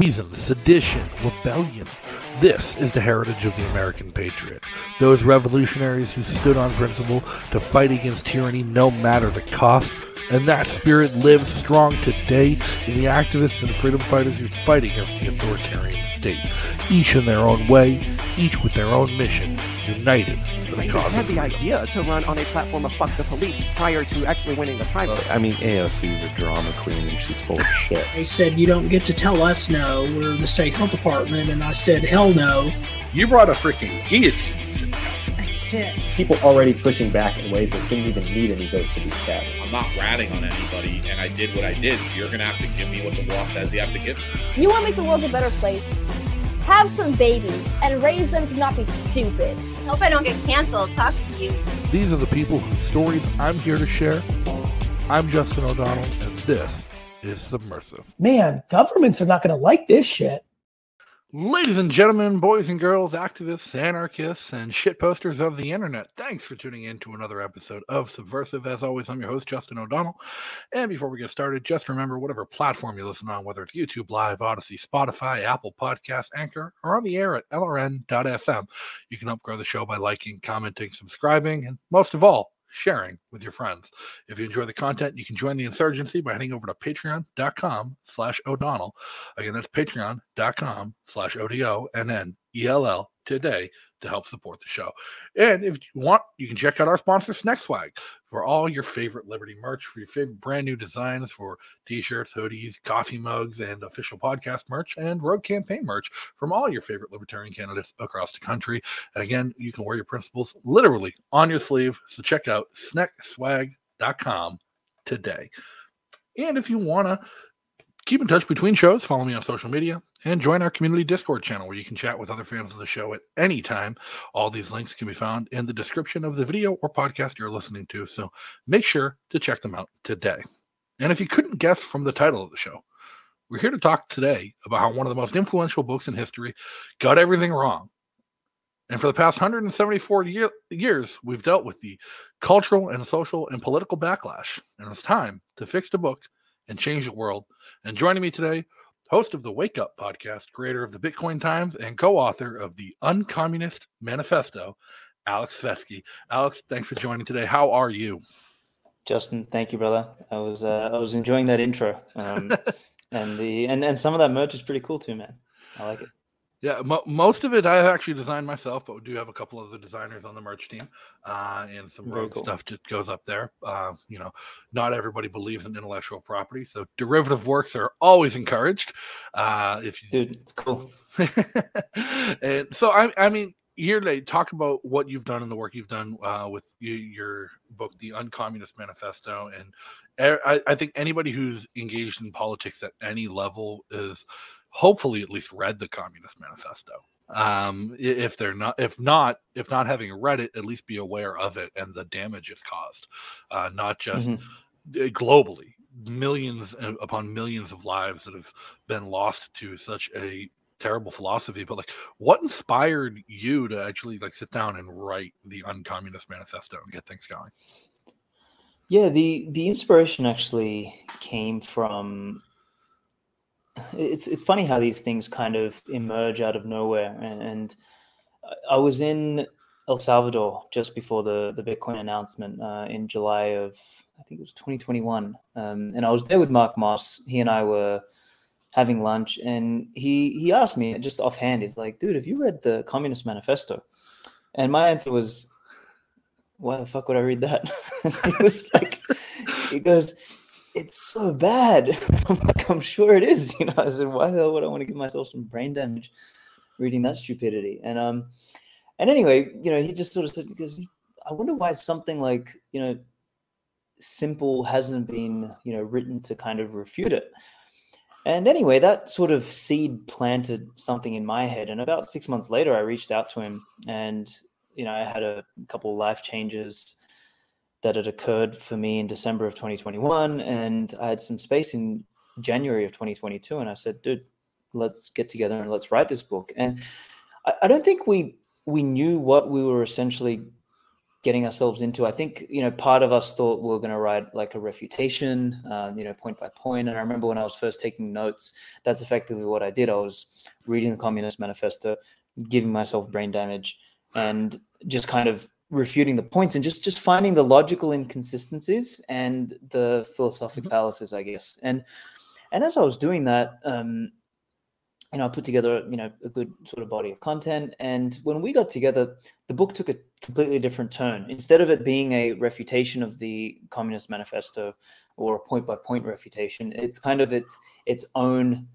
treason, sedition, rebellion. This is the heritage of the American patriot. Those revolutionaries who stood on principle to fight against tyranny no matter the cost. And that spirit lives strong today in the activists and freedom fighters who fight against the authoritarian state. Each in their own way, each with their own mission, united for the They cause had the idea to run on a platform of fuck the police prior to actually winning the primary. I mean, AOC is a drama queen and she's full of shit. They said, You don't get to tell us no. We're the state health department. And I said, Hell no. You brought a freaking guillotine. people already pushing back in ways that didn't even need any votes to be cast. I'm not ratting on anybody, and I did what I did. So you're gonna have to give me what the law says you have to give. me. You want to make the world a better place? Have some babies and raise them to not be stupid. Hope I don't get canceled. Talk to you. These are the people whose stories I'm here to share. I'm Justin O'Donnell, and this is Subversive. Man, governments are not going to like this shit. Ladies and gentlemen, boys and girls, activists, anarchists, and shitposters of the internet, thanks for tuning in to another episode of Subversive. As always, I'm your host, Justin O'Donnell. And before we get started, just remember whatever platform you listen on, whether it's YouTube Live, Odysee, Spotify, Apple Podcasts, Anchor, or on the air at lrn.fm, you can help grow the show by liking, commenting, subscribing, and most of all, sharing with your friends. If you enjoy the content, you can join the insurgency by heading over to patreon.com slash O'Donnell. Again, that's patreon.com slash O-D-O-N-N-E-L-L today to help support the show. And if you want, you can check out our sponsor, Snexwag, for all your favorite Liberty merch, for your favorite brand new designs for t-shirts, hoodies, coffee mugs, and official podcast merch, and road campaign merch from all your favorite libertarian candidates across the country. And again, you can wear your principles literally on your sleeve. So check out snexwag.com today. And if you want to keep in touch between shows, follow me on social media and join our community Discord channel where you can chat with other fans of the show at any time. All these links can be found in the description of the video or podcast you're listening to. So make sure to check them out today. And if you couldn't guess from the title of the show, we're here to talk today about how one of the most influential books in history got everything wrong. And for the past 174 year, years, we've dealt with the cultural and social and political backlash. And it's time to fix the book and change the world. And joining me today, host of the Wake Up podcast, creator of the Bitcoin Times, and co author of the Uncommunist Manifesto, Aleks Svetski. Alex, thanks for joining today. How are you? Justin, thank you, brother. I was uh, I was enjoying that intro, um, and the and, and some of that merch is pretty cool too, man. I like it. Yeah, mo- most of it I actually designed myself, but we do have a couple of the designers on the merch team, uh, and some rogue cool. stuff that goes up there. Uh, you know, not everybody believes in intellectual property, so derivative works are always encouraged. Uh, if you Dude, it's cool. and so I, I mean, here today, talk about what you've done and the work you've done uh, with y- your book, The Uncommunist Manifesto, and I think anybody who's engaged in politics at any level is hopefully at least read the Communist Manifesto. Um, if they're not, if not, if not having read it, at least be aware of it and the damage it's caused, uh, not just Mhm. uh, globally millions upon millions of lives that have been lost to such a terrible philosophy but like what inspired you to actually like sit down and write the uncommunist manifesto and get things going Yeah, the the inspiration actually came from. It's it's funny how these things kind of emerge out of nowhere, and, and I- was in El Salvador just before the the Bitcoin announcement uh, in July of I think it was 2021, um, and I was there with Mark Moss. He and I were having lunch, and he he asked me just offhand, he's like, "Dude, have you read the Communist Manifesto?" And my answer was, why the fuck would I read that? he was like, he goes, it's so bad. I'm like, I'm sure it is. You know, I said, why the hell would I want to give myself some brain damage reading that stupidity? And um, and anyway, you know, he just sort of said, because I wonder why something like you know, simple hasn't been you know written to kind of refute it. And anyway, that sort of seed planted something in my head. And about six months later, I reached out to him and, you know, I had a couple life changes that had occurred for me in December of 2021. And I had some space in January of 2022. And I said, dude, let's get together and let's write this book. And I, I don't think we we knew what we were essentially getting ourselves into. I think you know part of us thought we were going to write like a refutation, uh, you know, point by point. And I remember when I was first taking notes, that's effectively what I did. I was reading the Communist Manifesto, giving myself brain damage, and just kind of refuting the points and just just finding the logical inconsistencies and the philosophic Mhm. fallacies, I guess. And and as I was doing that, um, you know, I put together, you know, a good sort of body of content. And when we got together, the book took a completely different turn. Instead of it being a refutation of the Communist Manifesto or a point by point refutation, it's kind of its its own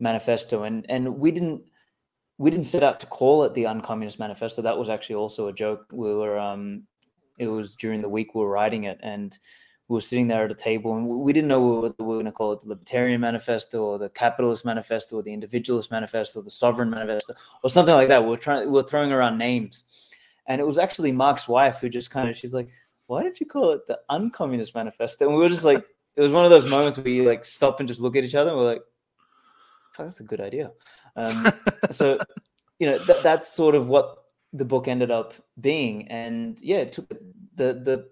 manifesto. And and we didn't we didn't set out to call it the Uncommunist Manifesto. That was actually also a joke. We were um, it was during the week we were writing it, and we were sitting there at a table, and we didn't know what we were going to call it: the Libertarian Manifesto, or the Capitalist Manifesto, or the Individualist Manifesto, or the Sovereign Manifesto, or something like that. We were trying, we were throwing around names, and it was actually Mark's wife who just kind of she's like, "Why did you call it the Uncommunist Manifesto?" And we were just like, it was one of those moments where you like stop and just look at each other, and we're like, "Fuck, that's a good idea." Um, so you know th- that's sort of what the book ended up being. And yeah it took the the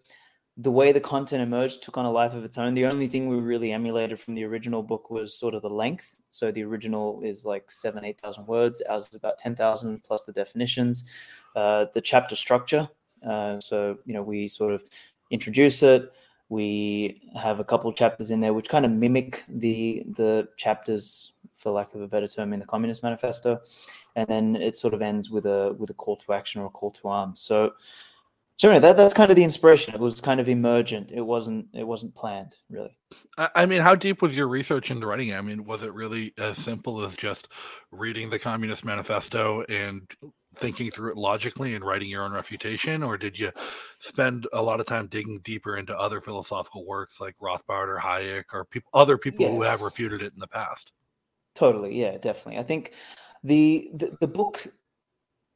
the way the content emerged took on a life of its own. The only thing we really emulated from the original book was sort of the length. So the original is like seven eight thousand words. Ours is about 10000 plus the definitions uh, the chapter structure. Uh, so you know we sort of introduce it. We have a couple chapters in there which kind of mimic the the chapters for lack of a better term in the communist manifesto. And then it sort of ends with a with a call to action or a call to arms. So generally, that, that's kind of the inspiration. It was kind of emergent. It wasn't it wasn't planned really. I I mean, how deep was your research into writing it? I mean, was it really as simple as just reading the Communist Manifesto and thinking through it logically and writing your own refutation, or did you spend a lot of time digging deeper into other philosophical works like Rothbard or Hayek or people, other people who have refuted it in the past? Totally, yeah, definitely. I think the, the the book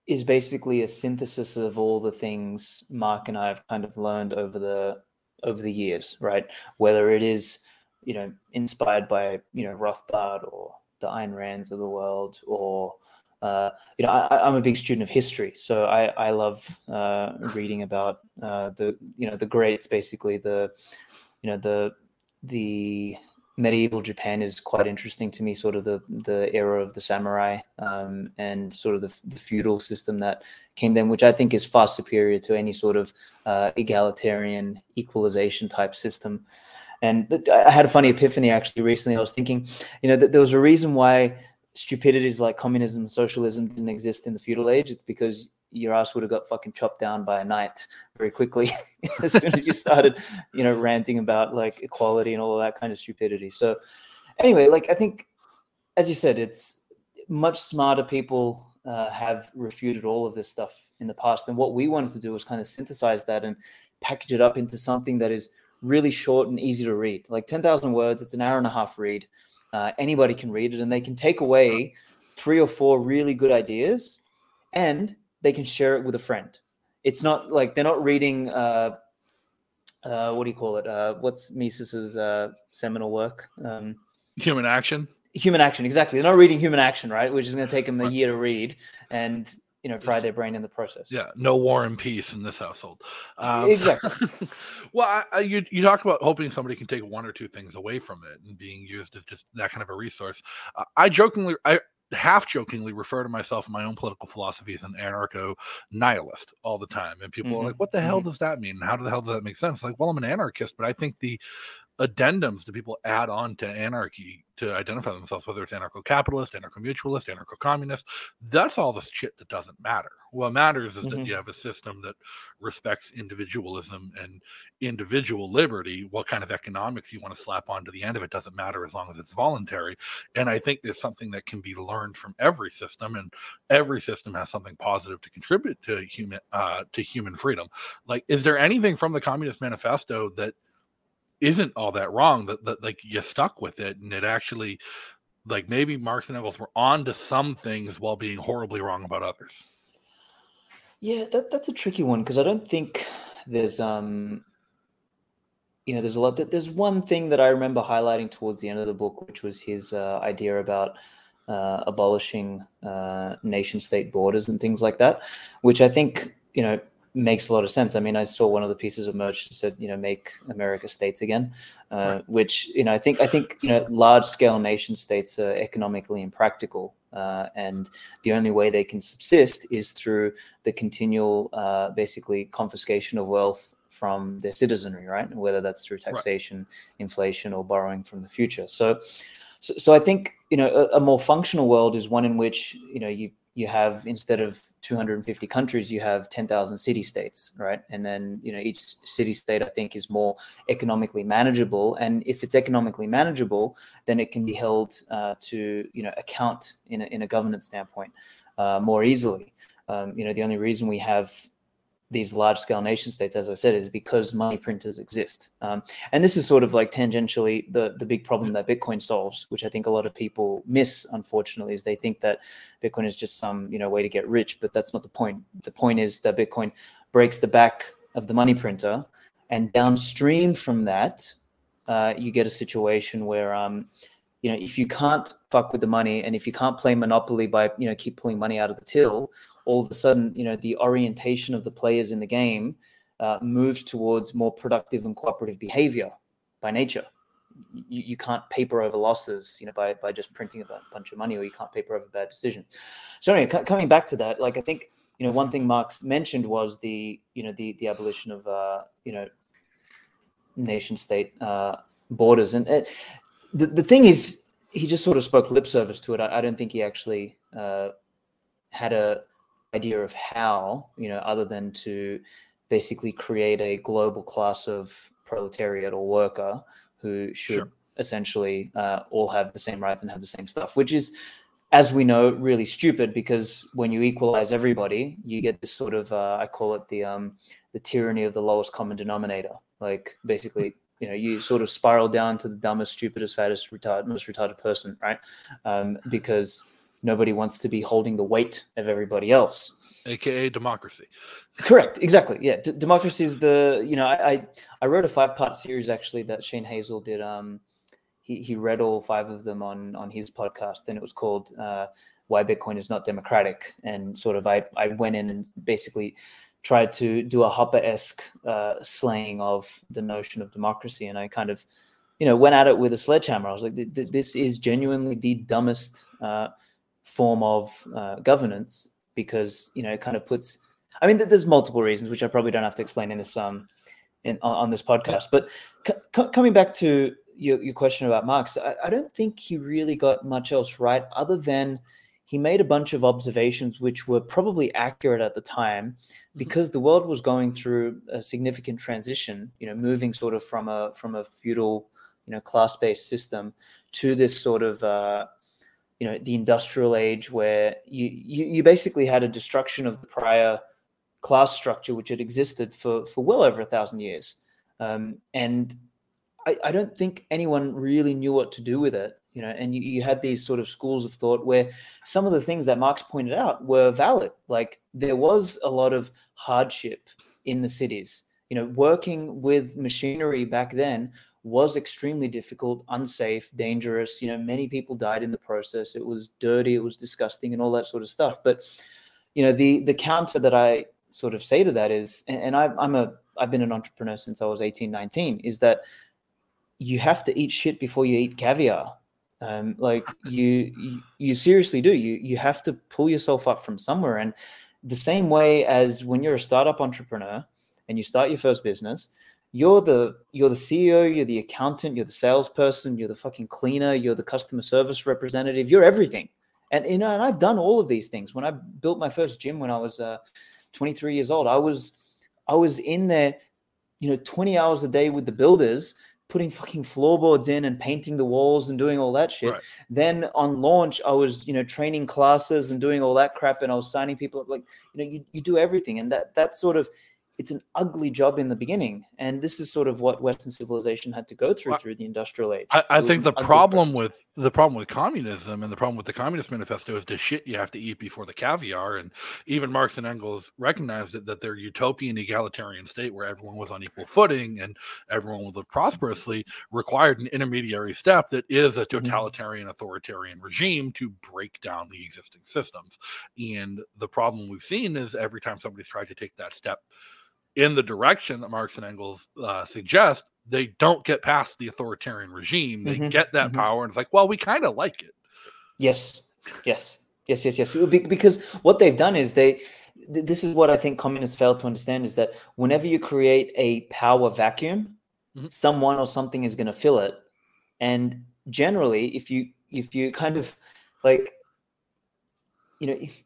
is basically a synthesis of all the things Mark and I have kind of learned over the over the years, right? Whether it is, you know, inspired by you know Rothbard or the Ayn Rands of the world, or uh, you know, I, I'm a big student of history, so I I love uh, reading about uh, the you know the greats, basically the you know the the medieval Japan is quite interesting to me, sort of the the era of the samurai um, and sort of the, the feudal system that came then, which I think is far superior to any sort of uh, egalitarian equalization type system. And I had a funny epiphany actually recently. I was thinking, you know, that there was a reason why stupidities like communism and socialism didn't exist in the feudal age. It's because your ass would have got fucking chopped down by a knight very quickly as soon as you started, you know, ranting about like equality and all of that kind of stupidity. So, anyway, like I think, as you said, it's much smarter people uh, have refuted all of this stuff in the past. And what we wanted to do was kind of synthesize that and package it up into something that is really short and easy to read. Like 10,000 words, it's an hour and a half read. Uh, anybody can read it and they can take away three or four really good ideas and they can share it with a friend. It's not like they're not reading, uh, uh, what do you call it? Uh, what's Mises's uh, seminal work? Um, Human action. Human Action, exactly. They're not reading Human Action, right? Which is going to take them a year to read and you know fry their brain in the process. Yeah, no war and peace in this household. Um, Exactly. well, I, I, you you talk about hoping somebody can take one or two things away from it and being used as just that kind of a resource. Uh, I jokingly, I half jokingly refer to myself in my own political philosophy as an anarcho nihilist all the time, and people are Mhm, like, "What the hell does that mean? How the hell does that make sense?" Like, well, I'm an anarchist, but I think the addendums that people add on to anarchy to identify themselves, whether it's anarcho-capitalist, anarcho-mutualist, anarcho-communist, that's all the shit that doesn't matter. What matters is that Mhm. you have a system that respects individualism and individual liberty. What kind of economics you want to slap onto the end of it doesn't matter as long as it's voluntary. And I think there's something that can be learned from every system, and every system has something positive to contribute to human uh, to human freedom. Like, is there anything from the Communist Manifesto that isn't all that wrong that, that like you stuck with it and it actually like maybe Marx and Engels were on to some things while being horribly wrong about others. Yeah, that, that's a tricky one because I don't think there's um you know there's a lot that there's one thing that I remember highlighting towards the end of the book, which was his uh, idea about uh, abolishing uh, nation state borders and things like that, which I think you know makes a lot of sense. I mean, I saw one of the pieces of merch that said, you know, make America states again, uh, right. which you know, I think I think you know, large scale nation states are economically impractical, uh, and the only way they can subsist is through the continual, uh, basically, confiscation of wealth from their citizenry, right? Whether that's through taxation, right. inflation, or borrowing from the future. So, so, so I think you know, a, a more functional world is one in which you know you you have instead of 250 countries you have 10,000 city states right? And then you know each city state i think is more economically manageable. And if it's economically manageable then it can be held uh, to you know account in a, in a governance standpoint uh, more easily. Um, you know the only reason we have these large scale nation states, as I said, is because money printers exist. Um, and this is sort of like tangentially the, the big problem that Bitcoin solves, which I think a lot of people miss, unfortunately, is they think that Bitcoin is just some, you know, way to get rich, but that's not the point. The point is that Bitcoin breaks the back of the money printer and downstream from that, uh, you get a situation where, um, you know, if you can't fuck with the money and if you can't play Monopoly by, you know, keep pulling money out of the till, all of a sudden, you know, the orientation of the players in the game uh, moves towards more productive and cooperative behavior by nature. You, you can't paper over losses, you know, by, by just printing a bunch of money, or you can't paper over bad decisions. So anyway, c- coming back to that, like I think you know one thing Marx mentioned was the you know the the abolition of uh, you know nation state uh, borders, and it, the the thing is he just sort of spoke lip service to it. I, I don't think he actually uh, had a idea of how, you know, other than to basically create a global class of proletariat or worker who should sure. essentially uh, all have the same rights and have the same stuff, which is, as we know, really stupid because when you equalize everybody, you get this sort of uh, I call it the um, the tyranny of the lowest common denominator. Like basically, you know, you sort of spiral down to the dumbest, stupidest, fattest, retarded, most retarded person, right? Um, because nobody wants to be holding the weight of everybody else. Aka democracy. Correct exactly yeah D- democracy is the you know I, I, I wrote a five part series actually that shane hazel did um he, he read all five of them on on his podcast and it was called uh, why bitcoin is not democratic and sort of i i went in and basically tried to do a Hoppe-esque uh, slaying of the notion of democracy and i kind of you know went at it with a sledgehammer. I was like this is genuinely the dumbest uh, form of uh, governance because you know it kind of puts i mean there's multiple reasons which i probably don't have to explain in this um in on, this podcast but c- coming back to your, your question about marx I, I don't think he really got much else right other than he made a bunch of observations which were probably accurate at the time mm-hmm. because the world was going through a significant transition you know moving sort of from a from a feudal you know class-based system to this sort of uh, you know the industrial age where you, you you basically had a destruction of the prior class structure which had existed for for well over a thousand years. Um, and I, I don't think anyone really knew what to do with it you know and you, you had these sort of schools of thought where some of the things that marx pointed out were valid. Like there was a lot of hardship in the cities. You know working with machinery back then was extremely difficult, unsafe, dangerous. You know, many people died in the process. It was dirty, it was disgusting, and all that sort of stuff. But you know, the the counter that I sort of say to that is, and I, I'm a I've been an entrepreneur since I was 18, 19, is that you have to eat shit before you eat caviar. Um, like you, you, you seriously do. You you have to pull yourself up from somewhere. And the same way as when you're a startup entrepreneur and you start your first business, you're the you're the CEO, you're the accountant, you're the salesperson, you're the fucking cleaner, you're the customer service representative, you're everything. And you know, and I've done all of these things. When I built my first gym when I was uh, 23 years old, I was I was in there, you know, 20 hours a day with the builders, putting fucking floorboards in and painting the walls and doing all that shit. Right. Then on launch, I was, you know, training classes and doing all that crap, and I was signing people up. Like, you know, you, you do everything, and that that sort of it's an ugly job in the beginning, and this is sort of what Western civilization had to go through through the industrial age. I, I think the problem with the problem with communism and the problem with the Communist Manifesto is the shit you have to eat before the caviar. And even Marx and Engels recognized it that their utopian egalitarian state where everyone was on equal footing and everyone would live prosperously required an intermediary step that is a Mm-hmm. totalitarian authoritarian regime to break down the existing systems. And the problem we've seen is every time somebody's tried to take that step in the direction that Marx and Engels uh, suggest, they don't get past the authoritarian regime. They Mhm, get that mhm. power, and it's like, well, we kind of like it. Yes, yes, yes, yes, yes. Be- Because what they've done is they. This is what I think communists fail to understand is that whenever you create a power vacuum, Mhm. someone or something is going to fill it, and generally, if you if you kind of like, you know, if,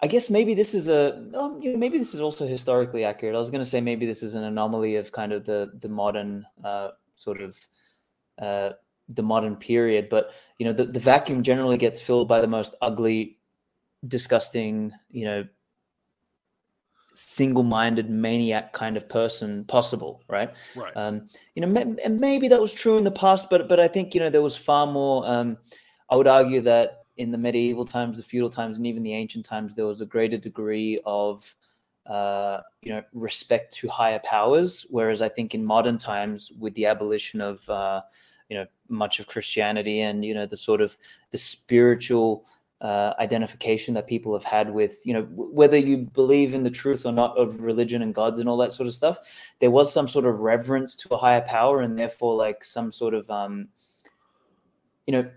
I guess maybe this is a um, you know maybe this is also historically accurate. I was going to say maybe this is an anomaly of kind of the the modern uh, sort of uh, the modern period, but you know the, the vacuum generally gets filled by the most ugly, disgusting, you know, single-minded maniac kind of person possible, right? Right. Um, you know, and maybe that was true in the past, but but I think you know there was far more. Um, I would argue that in the medieval times, the feudal times, and even the ancient times, there was a greater degree of uh, you know respect to higher powers. Whereas I think in modern times, with the abolition of uh, you know much of Christianity and you know the sort of the spiritual uh, identification that people have had with you know w- whether you believe in the truth or not of religion and gods and all that sort of stuff there was some sort of reverence to a higher power and therefore like some sort of um you know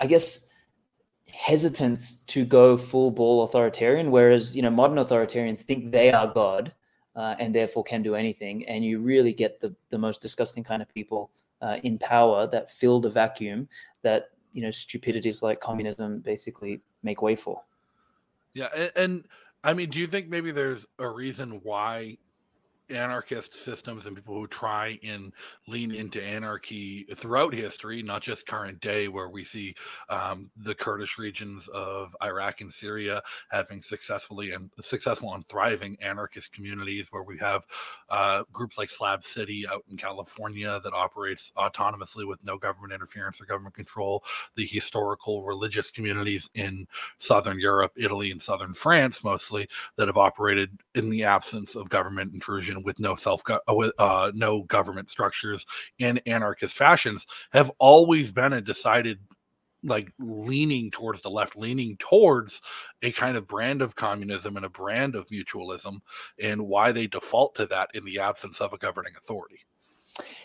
i guess hesitance to go full ball authoritarian whereas you know modern authoritarians think they are god uh, and therefore can do anything and you really get the the most disgusting kind of people uh, in power that fill the vacuum that you know stupidities like communism basically make way for. Yeah, and, and I mean, do you think maybe there's a reason why anarchist systems and people who try and lean into anarchy throughout history, not just current day, where we see um, the Kurdish regions of Iraq and Syria having successfully and successful and thriving anarchist communities, where we have uh, groups like Slab City out in California that operates autonomously with no government interference or government control, the historical religious communities in Southern Europe, Italy, and Southern France mostly that have operated in the absence of government intrusion with no self uh, with uh, no government structures in anarchist fashions have always been a decided like leaning towards the left leaning towards a kind of brand of communism and a brand of mutualism and why they default to that in the absence of a governing authority.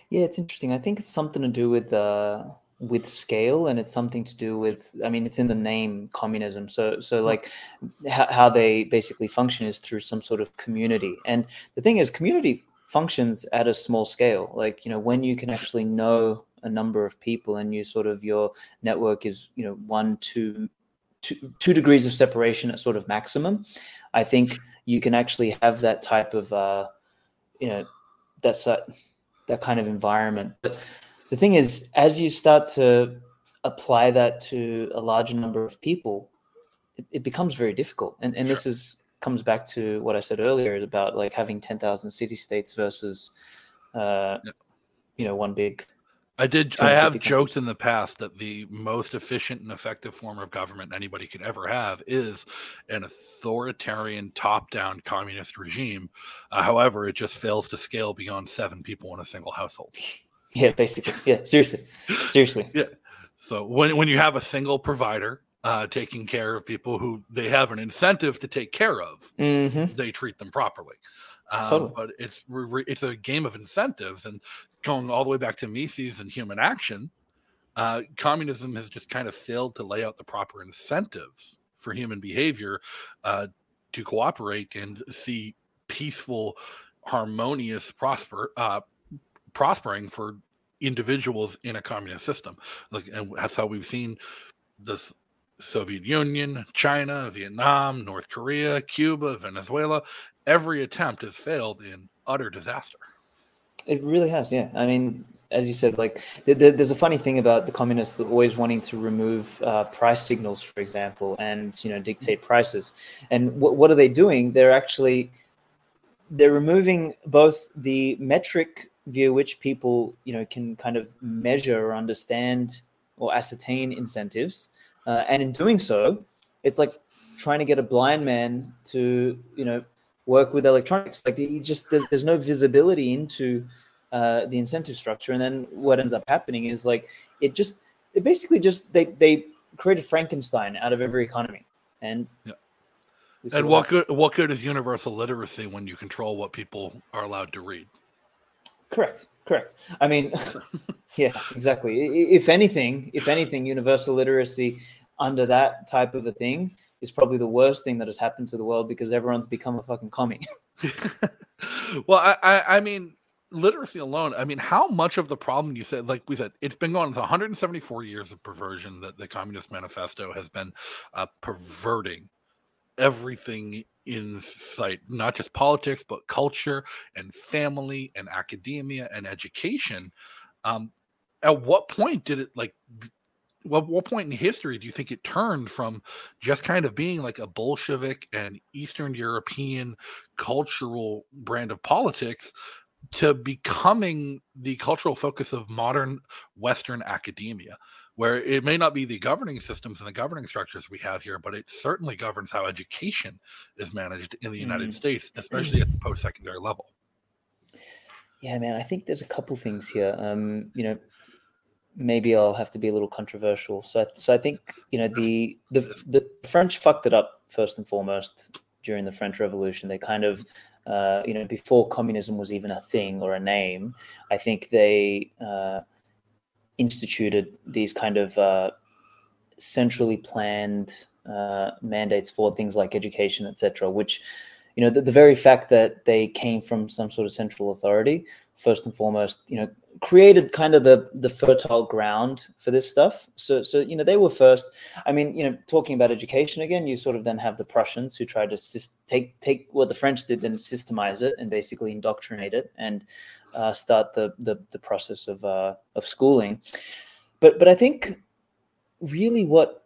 Yeah it's interesting. I think it's something to do with uh with scale and it's something to do with i mean it's in the name communism. So so like how, how they basically function is through some sort of community. And the thing is community functions at a small scale. Like you know when you can actually know a number of people and you sort of your network is you know one two two, two degrees of separation at sort of maximum i think you can actually have that type of uh you know that's that that kind of environment. But the thing is as you start to apply that to a larger number of people it, it becomes very difficult and and this is comes back to what i said earlier about like having 10,000 city states versus uh you know one big I did. I have 250 joked in the past that the most efficient and effective form of government anybody could ever have is an authoritarian, top-down communist regime. Uh, however, it just fails to scale beyond seven people in a single household. yeah basically yeah seriously seriously Yeah. So when when you have a single provider uh, taking care of people who they have an incentive to take care of, mm-hmm. they treat them properly. Um, Totally. But it's it's a game of incentives, and going all the way back to Mises and human action, uh, communism has just kind of failed to lay out the proper incentives for human behavior uh, to cooperate and see peaceful, harmonious prosper uh, prospering for individuals in a communist system. Like, and that's how we've seen the Soviet Union, China, Vietnam, North Korea, Cuba, Venezuela. Every attempt has failed in utter disaster. It really has, yeah. I mean, as you said, like th- th- there's a funny thing about the communists always wanting to remove uh, price signals, for example, and you know dictate prices. And what what are they doing? They're actually they're removing both the metric via which people you know can kind of measure or understand or ascertain incentives. Uh, and in doing so it's like trying to get a blind man to you know work with electronics. Like he just there's no visibility into uh, the incentive structure. And then what ends up happening is like it just it basically just they they created frankenstein out of every economy. And yeah. and what good what good is universal literacy when you control what people are allowed to read Correct. Correct. I mean, yeah, exactly. If anything, if anything, universal literacy under that type of a thing is probably the worst thing that has happened to the world because everyone's become a fucking commie. well, I, I, I mean, literacy alone, I mean, how much of the problem you said, like we said, it's been going on 174 years of perversion that the Communist Manifesto has been uh, perverting everything in sight, not just politics, but culture and family and academia and education. Um, at what point did it like? What, what point in history do you think it turned from just kind of being like a Bolshevik and Eastern European cultural brand of politics to becoming the cultural focus of modern Western academia? Where it may not be the governing systems and the governing structures we have here, but it certainly governs how education is managed in the United mm. States, especially at the post secondary level. Yeah, man, I think there's a couple things here. Um, you know, maybe I'll have to be a little controversial. So, I, so I think you know the the the French fucked it up first and foremost during the French Revolution. They kind of uh, you know, before communism was even a thing or a name, I think they uh, instituted these kind of uh, centrally planned uh, mandates for things like education, etc. Which, you know, the, the, very fact that they came from some sort of central authority, first and foremost, you know, created kind of the the fertile ground for this stuff. So, so you know, they were first. I mean, you know, talking about education again, you sort of then have the Prussians who tried to take take what the French did and systemize it and basically indoctrinate it and uh, start the, the, the process of uh, of schooling. But but I think really what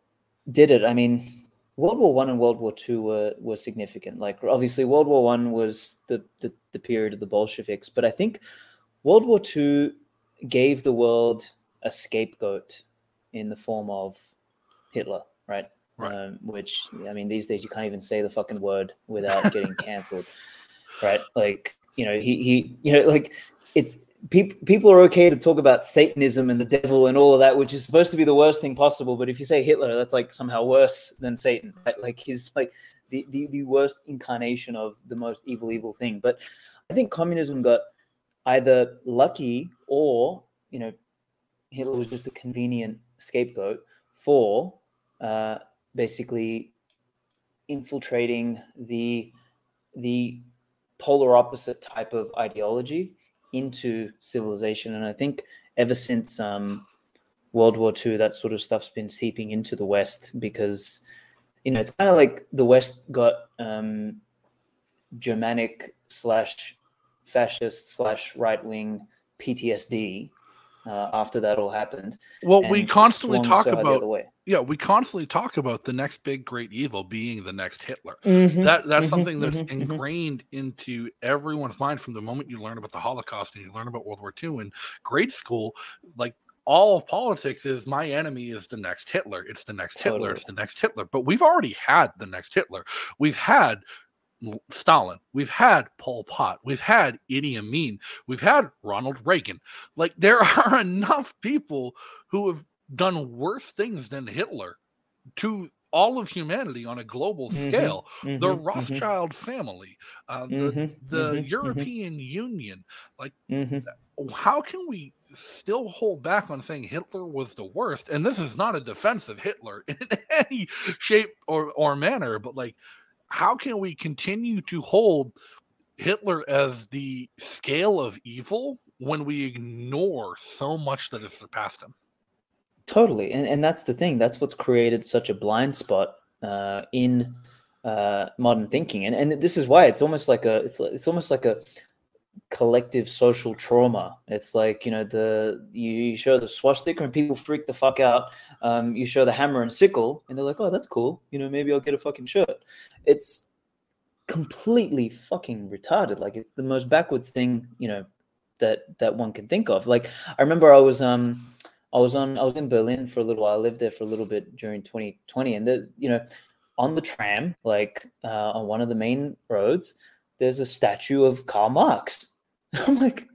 did it. I mean, World War One and World War Two were were significant. Like obviously, World War One was the, the the period of the Bolsheviks, but I think World War Two gave the world a scapegoat in the form of Hitler, right? Right. Um, which I mean, these days you can't even say the fucking word without getting canceled, right? Like you know, he he you know, like it's people people are okay to talk about Satanism and the devil and all of that, which is supposed to be the worst thing possible. But if you say Hitler, that's like somehow worse than Satan. Right? Like he's like the, the the worst incarnation of the most evil evil thing. But I think communism got either lucky or you know Hitler was just a convenient scapegoat for uh, basically infiltrating the the polar opposite type of ideology into civilization. And I think ever since um, World War II, that sort of stuff's been seeping into the West because, you know, it's kind of like the West got um, Germanic slash fascist slash right wing PTSD uh, after that all happened. Well, we constantly talk about yeah, we constantly talk about the next big great evil being the next Hitler. Mm-hmm, that that's mm-hmm, something that's mm-hmm, mm-hmm, ingrained into everyone's mind from the moment you learn about the Holocaust and you learn about World War II in grade school. Like all of politics is my enemy is the next Hitler. It's the next totally. Hitler. It's the next Hitler. But we've already had the next Hitler. We've had Stalin. We've had Pol Pot. We've had Idi Amin. We've had Ronald Reagan. Like there are enough people who have done worse things than Hitler to all of humanity on a global mm-hmm, scale. Mm-hmm, the mm-hmm. Rothschild mm-hmm. family, uh, the, mm-hmm, the mm-hmm, European Union. Like, how can we still hold back on saying Hitler was the worst? And this is not a defense of Hitler in any shape or, or manner, but like, how can we continue to hold Hitler as the scale of evil when we ignore so much that has surpassed him? Totally, and and that's the thing. That's what's created such a blind spot uh, in uh, modern thinking, and and this is why it's almost like a it's it's almost like a collective social trauma. It's like you know the you show the swastika and people freak the fuck out. Um, you show the hammer and sickle, and they're like, oh, that's cool. You know, maybe I'll get a fucking shirt. It's completely fucking retarded. Like it's the most backwards thing, you know, that that one can think of. Like I remember I was um I was on I was in Berlin for a little while. I lived there for a little bit during 2020 and the you know on the tram like uh, on one of the main roads there's a statue of Karl Marx. I'm like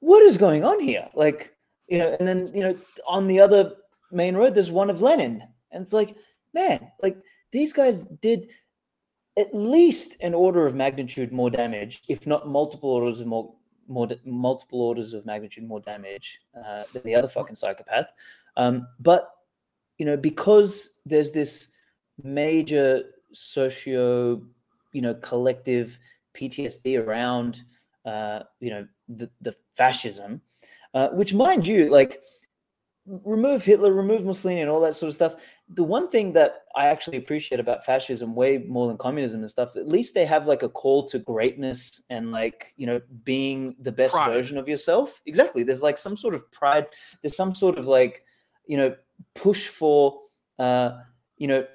what is going on here? Like you know and then you know on the other main road there's one of Lenin and it's like man like these guys did at least an order of magnitude more damage, if not multiple orders of more, more multiple orders of magnitude more damage uh, than the other fucking psychopath. Um, but you know, because there's this major socio, you know, collective PTSD around, uh, you know, the the fascism, uh, which, mind you, like remove Hitler, remove Mussolini, and all that sort of stuff. The one thing that I actually appreciate about fascism way more than communism and stuff, at least they have like a call to greatness and like, you know, being the best pride. version of yourself. Exactly. There's like some sort of pride. There's some sort of like, you know, push for, uh, you know,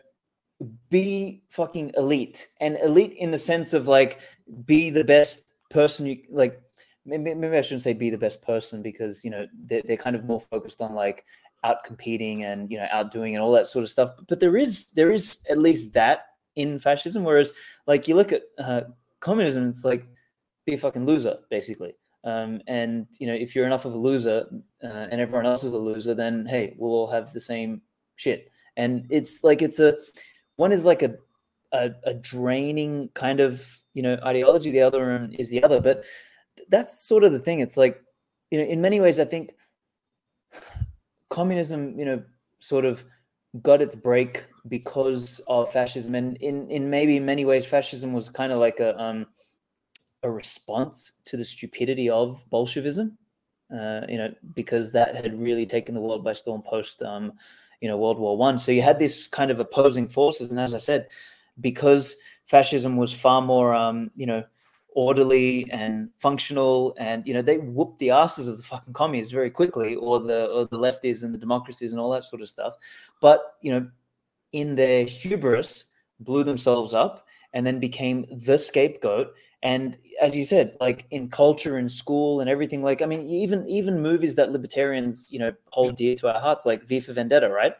be fucking elite and elite in the sense of like be the best person you like maybe, maybe I shouldn't say be the best person because you know they're, they're kind of more focused on like out competing and you know outdoing and all that sort of stuff. But there is there is at least that in fascism. Whereas like you look at uh, communism, it's like be a fucking loser basically. Um, and you know if you're enough of a loser uh, and everyone else is a loser, then hey, we'll all have the same shit. And it's like it's a one is like a a, a draining kind of you know ideology. The other is the other, but that's sort of the thing. It's like, you know, in many ways, I think communism, you know, sort of got its break because of fascism, and in in maybe many ways, fascism was kind of like a um, a response to the stupidity of Bolshevism. Uh, you know, because that had really taken the world by storm post, um, you know, World War One. So you had this kind of opposing forces, and as I said, because fascism was far more, um, you know, orderly and functional and you know they whooped the asses of the fucking communists very quickly or the or the lefties and the democracies and all that sort of stuff. But you know in their hubris blew themselves up and then became the scapegoat. And as you said like in culture and school and everything like i mean even even movies that libertarians you know hold dear to our hearts like v for vendetta right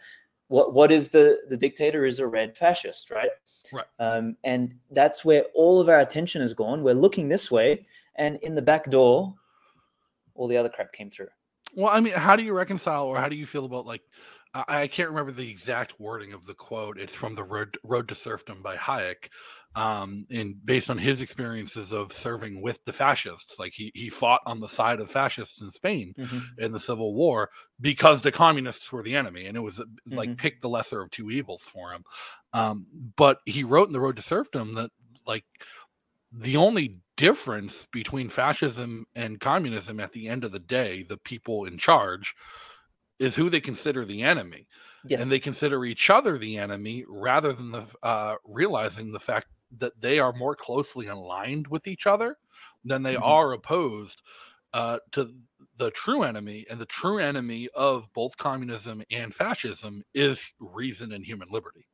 what what is the the dictator is a red fascist right Right. Um, and that's where all of our attention has gone. We're looking this way, and in the back door, all the other crap came through. Well, I mean, how do you reconcile, or how do you feel about like? I, I can't remember the exact wording of the quote. It's from the Road, Road to Serfdom by Hayek, um, and based on his experiences of serving with the fascists. Like he he fought on the side of fascists in Spain mm-hmm. in the Civil War because the communists were the enemy, and it was like mm-hmm. pick the lesser of two evils for him. Um, but he wrote in the Road to Serfdom that like the only difference between fascism and communism at the end of the day, the people in charge, is who they consider the enemy. Yes. And they consider each other the enemy rather than the uh, realizing the fact that they are more closely aligned with each other than they mm-hmm. are opposed uh, to the true enemy. And the true enemy of both communism and fascism is reason and human liberty.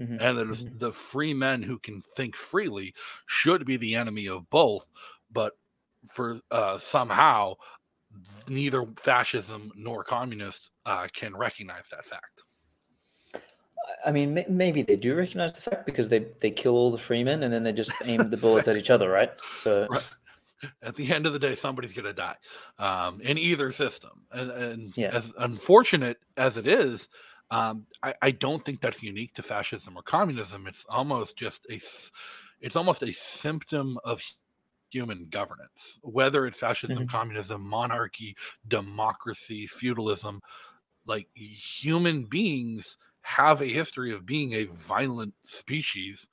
Mm-hmm. And that mm-hmm. the free men who can think freely should be the enemy of both. But for uh, somehow, neither fascism nor communists uh, can recognize that fact. I mean, maybe they do recognize the fact because they they kill all the freemen and then they just aim the bullets at each other, right? So. Right. At the end of the day, somebody's going to die um, in either system, and, and yeah. as unfortunate as it is, um, I, I, don't think that's unique to fascism or communism. It's almost just a, it's almost a symptom of human governance, whether it's fascism, mm-hmm. communism, monarchy, democracy, feudalism. Like human beings have a history of being a violent species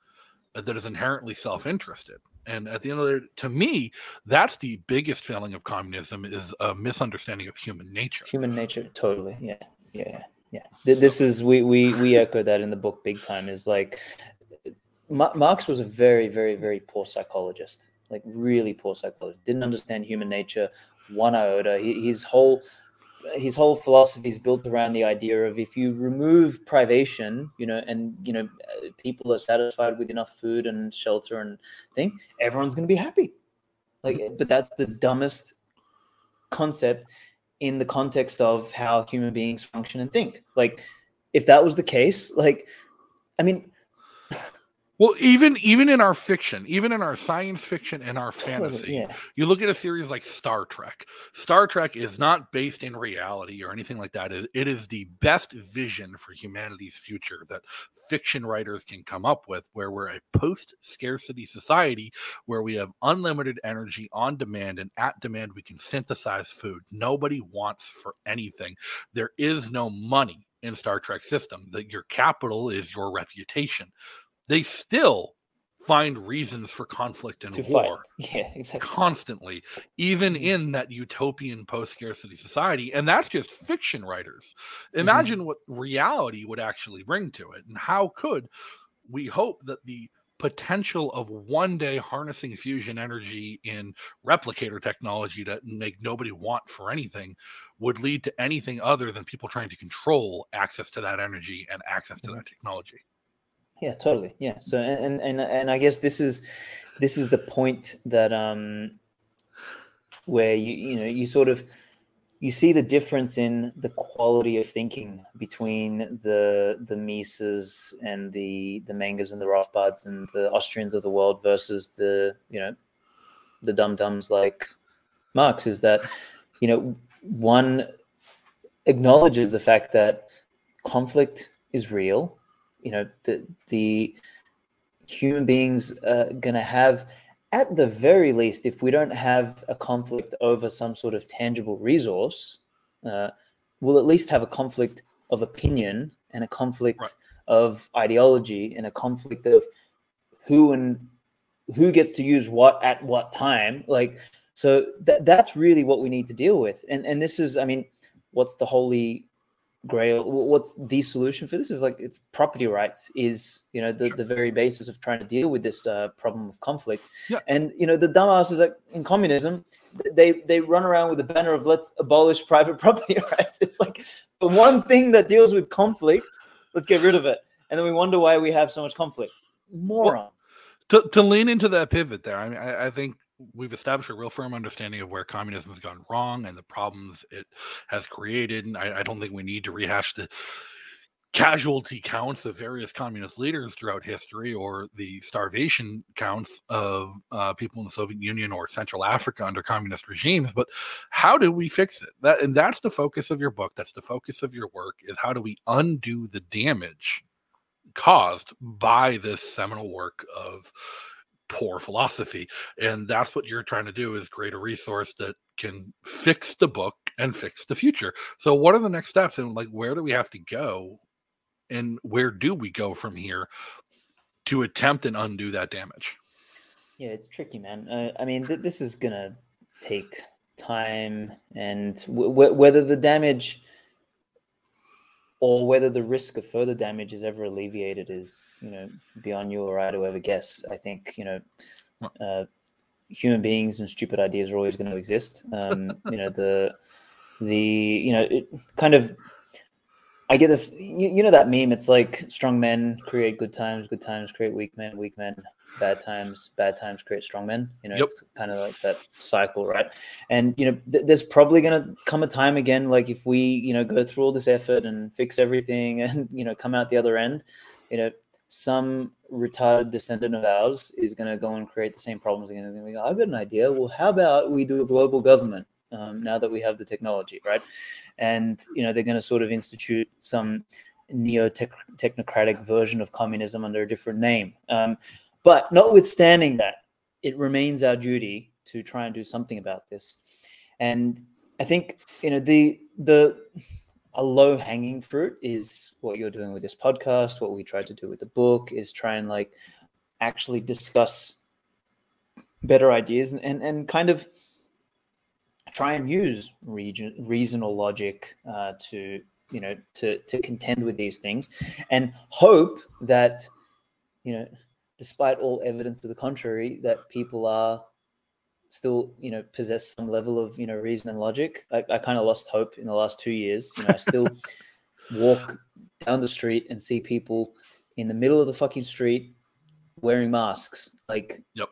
that is inherently self-interested. And at the end of the day to me that's the biggest failing of communism is a misunderstanding of human nature. Human nature totally. Yeah yeah yeah this is we we we echo that in the book big time is like marx was a very very very poor psychologist like really poor psychologist. Didn't understand human nature one iota. His whole his whole philosophy is built around the idea of if you remove privation, you know, and you know, people are satisfied with enough food and shelter and thing, everyone's going to be happy. Like, mm-hmm. but that's the dumbest concept in the context of how human beings function and think. Like, if that was the case, like, I mean, Well, even even in our fiction, even in our science fiction and our fantasy, yeah. you look at a series like Star Trek. Star Trek is not based in reality or anything like that. It, it is the best vision for humanity's future that fiction writers can come up with, where we're a post-scarcity society where we have unlimited energy on demand, and at demand we can synthesize food. Nobody wants for anything. There is no money in Star Trek system. That your capital is your reputation they still find reasons for conflict and To fight. war Yeah, exactly. constantly, even Mm-hmm. in that utopian post scarcity society. And that's just fiction writers. Mm-hmm. Imagine what reality would actually bring to it. And how could we hope that the potential of one day harnessing fusion energy in replicator technology to make nobody want for anything would lead to anything other than people trying to control access to that energy and access to that technology. Yeah, totally. Yeah. So and and and I guess this is this is the point that um where you you know you sort of you see the difference in the quality of thinking between the the Mises and the the Mengers and the Rothbards and the Austrians of the world versus the you know the dum dums like Marx is that you know one acknowledges the fact that conflict is real you know the the human beings are going to have at the very least if we don't have a conflict over some sort of tangible resource uh, we'll at least have a conflict of opinion and a conflict of ideology and a conflict of who and who gets to use what at what time like so that that's really what we need to deal with. And and this is i mean what's the holy grail what's the solution for this is like it's property rights is you know the, the very basis of trying to deal with this uh, problem of conflict. Yeah. and you know the dumbasses like in communism they they run around with the banner of let's abolish private property rights. It's like the one thing that deals with conflict let's get rid of it. And then we wonder why we have so much conflict. Morons. to, to lean into that pivot there, I mean, I, I think we've established a real firm understanding of where communism has gone wrong and the problems it has created. And I, I don't think we need to rehash the casualty counts of various communist leaders throughout history or the starvation counts of uh, people in the Soviet Union or Central Africa under communist regimes. But how do we fix it? That and that's the focus of your book. That's the focus of your work. Is how do we undo the damage caused by this seminal work of poor philosophy and that's what you're trying to do is create a resource that can fix the book and fix the future so what are the next steps and like where do we have to go and where do we go from here to attempt and undo that damage Yeah, it's tricky, man. Uh, I mean, th- this is gonna take time, and w- w- whether the damage or whether the risk of further damage is ever alleviated is, you know, beyond you or I to ever guess. I think, you know, uh, human beings and stupid ideas are always going to exist. Um, you know, the the you know, it kind of. I get this. You, you know that meme. It's like strong men create good times, good times create weak men, weak men bad times, bad times create strong men. You know, Yep. it's kind of like that cycle, right? And you know, th- there's probably gonna come a time again, like if we, you know, go through all this effort and fix everything, and you know, come out the other end, you know, some retarded descendant of ours is gonna go and create the same problems again. And we go, I've got an idea. Well, how about we do a global government? Um, now that we have the technology, right? And you know, they're going to sort of institute some neo-technocratic version of communism under a different name. Um, but notwithstanding that, it remains our duty to try and do something about this. And I think you know the the a low hanging fruit is what you're doing with this podcast. What we tried to do with the book is try and like actually discuss better ideas and and, and kind of try and use region, reasonable logic uh, to you know to to contend with these things and hope that you know despite all evidence to the contrary that people are still you know possess some level of you know reason and logic. I, I kind of lost hope in the last two years. You know, I still walk down the street and see people in the middle of the fucking street wearing masks. Like, yep.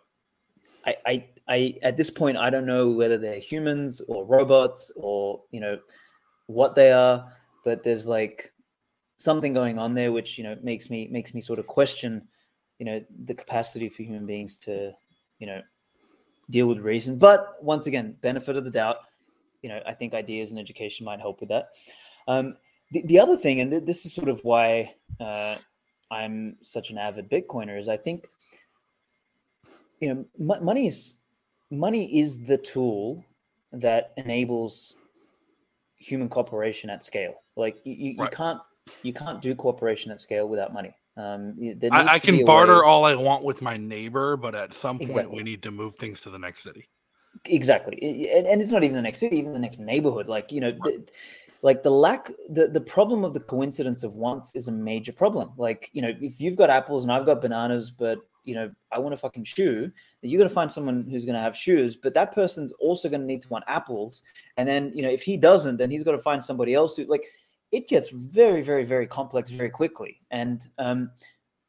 I, I, I, at this point, I don't know whether they're humans or robots or you know what they are, but there's like something going on there which you know makes me makes me sort of question you know the capacity for human beings to you know deal with reason but once again benefit of the doubt you know i think ideas and education might help with that um, the, the other thing and th- this is sort of why uh, i'm such an avid bitcoiner is i think you know m- money is money is the tool that enables human cooperation at scale like you, you, right. you can't you can't do cooperation at scale without money. Um, I, I can barter all I want with my neighbor, but at some point exactly. we need to move things to the next city. Exactly, and, and, it's not even the next city, even the next neighborhood. Like you know, right. the, like the lack, the the problem of the coincidence of wants is a major problem. Like you know, if you've got apples and I've got bananas, but you know, I want a fucking shoe, you're going to find someone who's going to have shoes, but that person's also going to need to want apples. And then, you know, if he doesn't, then he's got to find somebody else who, like, it gets very, very, very complex very quickly. And um,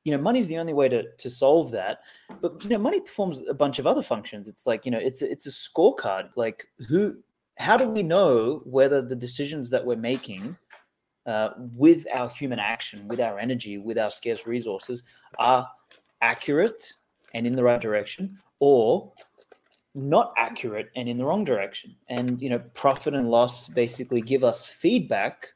you know, money is the only way to to solve that. But you know, money performs a bunch of other functions. It's like you know, it's a, it's a scorecard. Like who, how do we know whether the decisions that we're making uh, with our human action, with our energy, with our scarce resources are accurate and in the right direction, or not accurate and in the wrong direction? And you know, profit and loss basically give us feedback